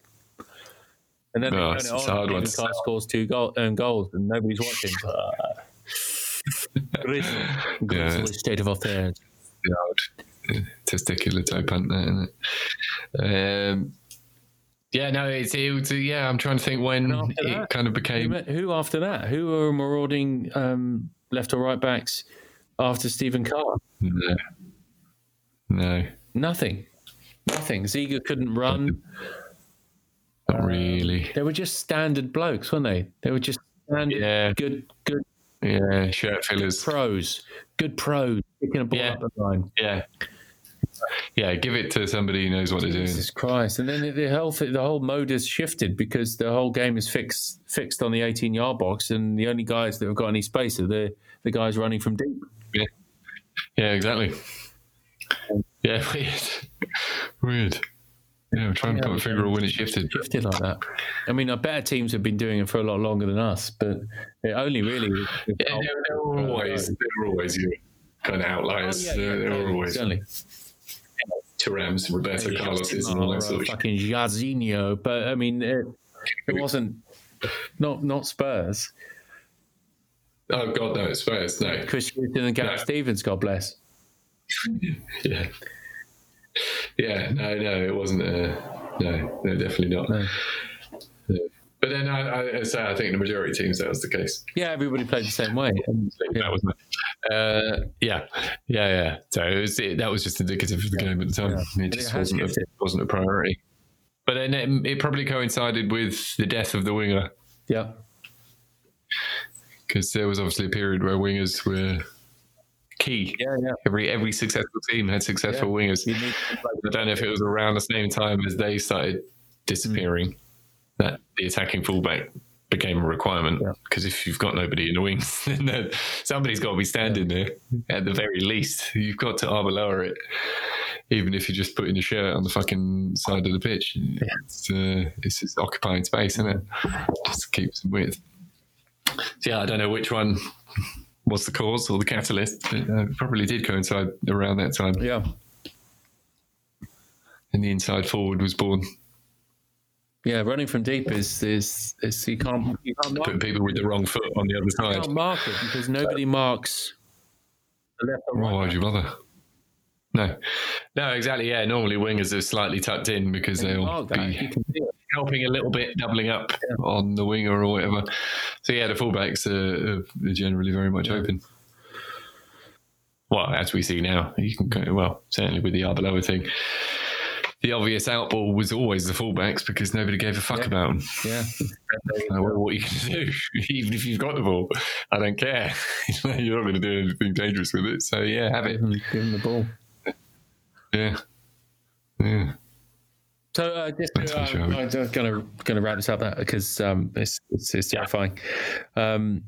And then turn it's- it it's a on, hard and one Carr scores two goal, um, goals, and nobody's watching. Uh, [LAUGHS] grisly, grisly state of affairs. old testicular toe punt there, isn't it? Um, yeah, no, it's, it yeah, I'm trying to think when it that, kind of became. who after that? Who were marauding um, left or right backs after Stephen Carr? No. No, Nothing. Nothing. Ziege couldn't run. Not um, really. They were just standard blokes, weren't they? They were just standard, Yeah. good, good Yeah, shirt fillers. pros. Good pros. Picking a ball Yeah. up the line. Yeah. Yeah, give it to somebody who knows what they're doing. Jesus Christ! And then the- whole the whole mode has shifted because the whole game is fixed fixed on the 18 yard box, and the only guys that have got any space are the the guys running from deep. Yeah, yeah exactly. Yeah, [LAUGHS] weird. Weird. Yeah, I'm trying to put a finger on when it shifted. Shifted like that. I mean, our better teams have been doing it for a lot longer than us, but it only really. [SIGHS] Yeah, they, they were always, they were always your kind of outliers. Oh, yeah, yeah, they, they were totally, always certainly. Thurams, Roberto Carlos, and all that uh, sort of fucking Jairzinho, but I mean, it, it wasn't not not Spurs. Oh God, no, it's Spurs. No, Chris Hughton and Gareth Yeah. Stevens, God bless. [LAUGHS] yeah, yeah, no, no, it wasn't. Uh, no, no, definitely not. No. Yeah. But then I, I, say I think the majority of teams that was the case. Yeah, everybody played the same way. That was uh, yeah, yeah, yeah. So it was, it, that was just indicative of the game at the time. It it just has wasn't a, wasn't a priority. But then it, it probably coincided with the death of the winger Yeah. because there was obviously a period where wingers were key. Yeah, yeah. Every every successful team had successful wingers. I don't know if it was around the same time as they started disappearing that the attacking fullback became a requirement. Yeah. Because if you've got nobody in the wings, [LAUGHS] then somebody's got to be standing there at the very least. You've got to armour lower it, even if you're just putting a shirt on the fucking side of the pitch. It's, uh, it's just occupying space, isn't it? Just keeps keep some width. So, yeah, I don't know which one was the cause or the catalyst. But, uh, probably did coincide around that time Yeah. and the inside forward was born. Yeah, running from deep is is, is you can't you can't mark, Putting people with the wrong foot on the other you side. can't mark it because nobody marks the left or why'd you bother? No, no, exactly. Yeah, normally wingers are slightly tucked in because they'll be You can see it. helping a little bit, doubling up on the winger or whatever. So yeah, the fullbacks are, are generally very much open. Well, as we see now, you can go well. Certainly with the Arbeloa thing, the obvious outball was always the fullbacks because nobody gave a fuck Yeah. about them. Yeah. [LAUGHS] Well, what you to do? [LAUGHS] Even if you've got the ball, I don't care. [LAUGHS] You're not going to do anything dangerous with it. So yeah, have it. Give him the ball. Yeah, yeah. So uh, just That's uh. I'm going to going to wrap this up that because um, it's it's, it's terrifying. Um,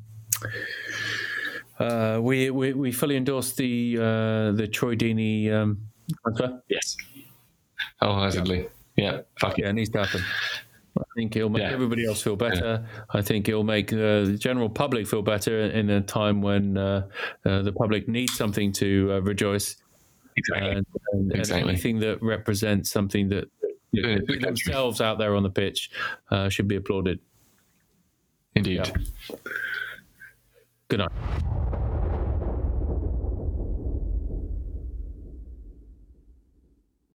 uh, we, we we fully endorse the uh, the Troy Deeney um, transfer. Yes. Wholeheartedly. Yeah. Fuck Yeah, it. it needs to happen. I think it'll make Yeah. everybody else feel better. I think it'll make uh, the general public feel better in a time when uh, uh, the public needs something to uh, rejoice. Exactly. And, and, and Exactly. anything that represents something that Yeah, themselves out there on the pitch uh, should be applauded. Indeed. Yeah. Good night.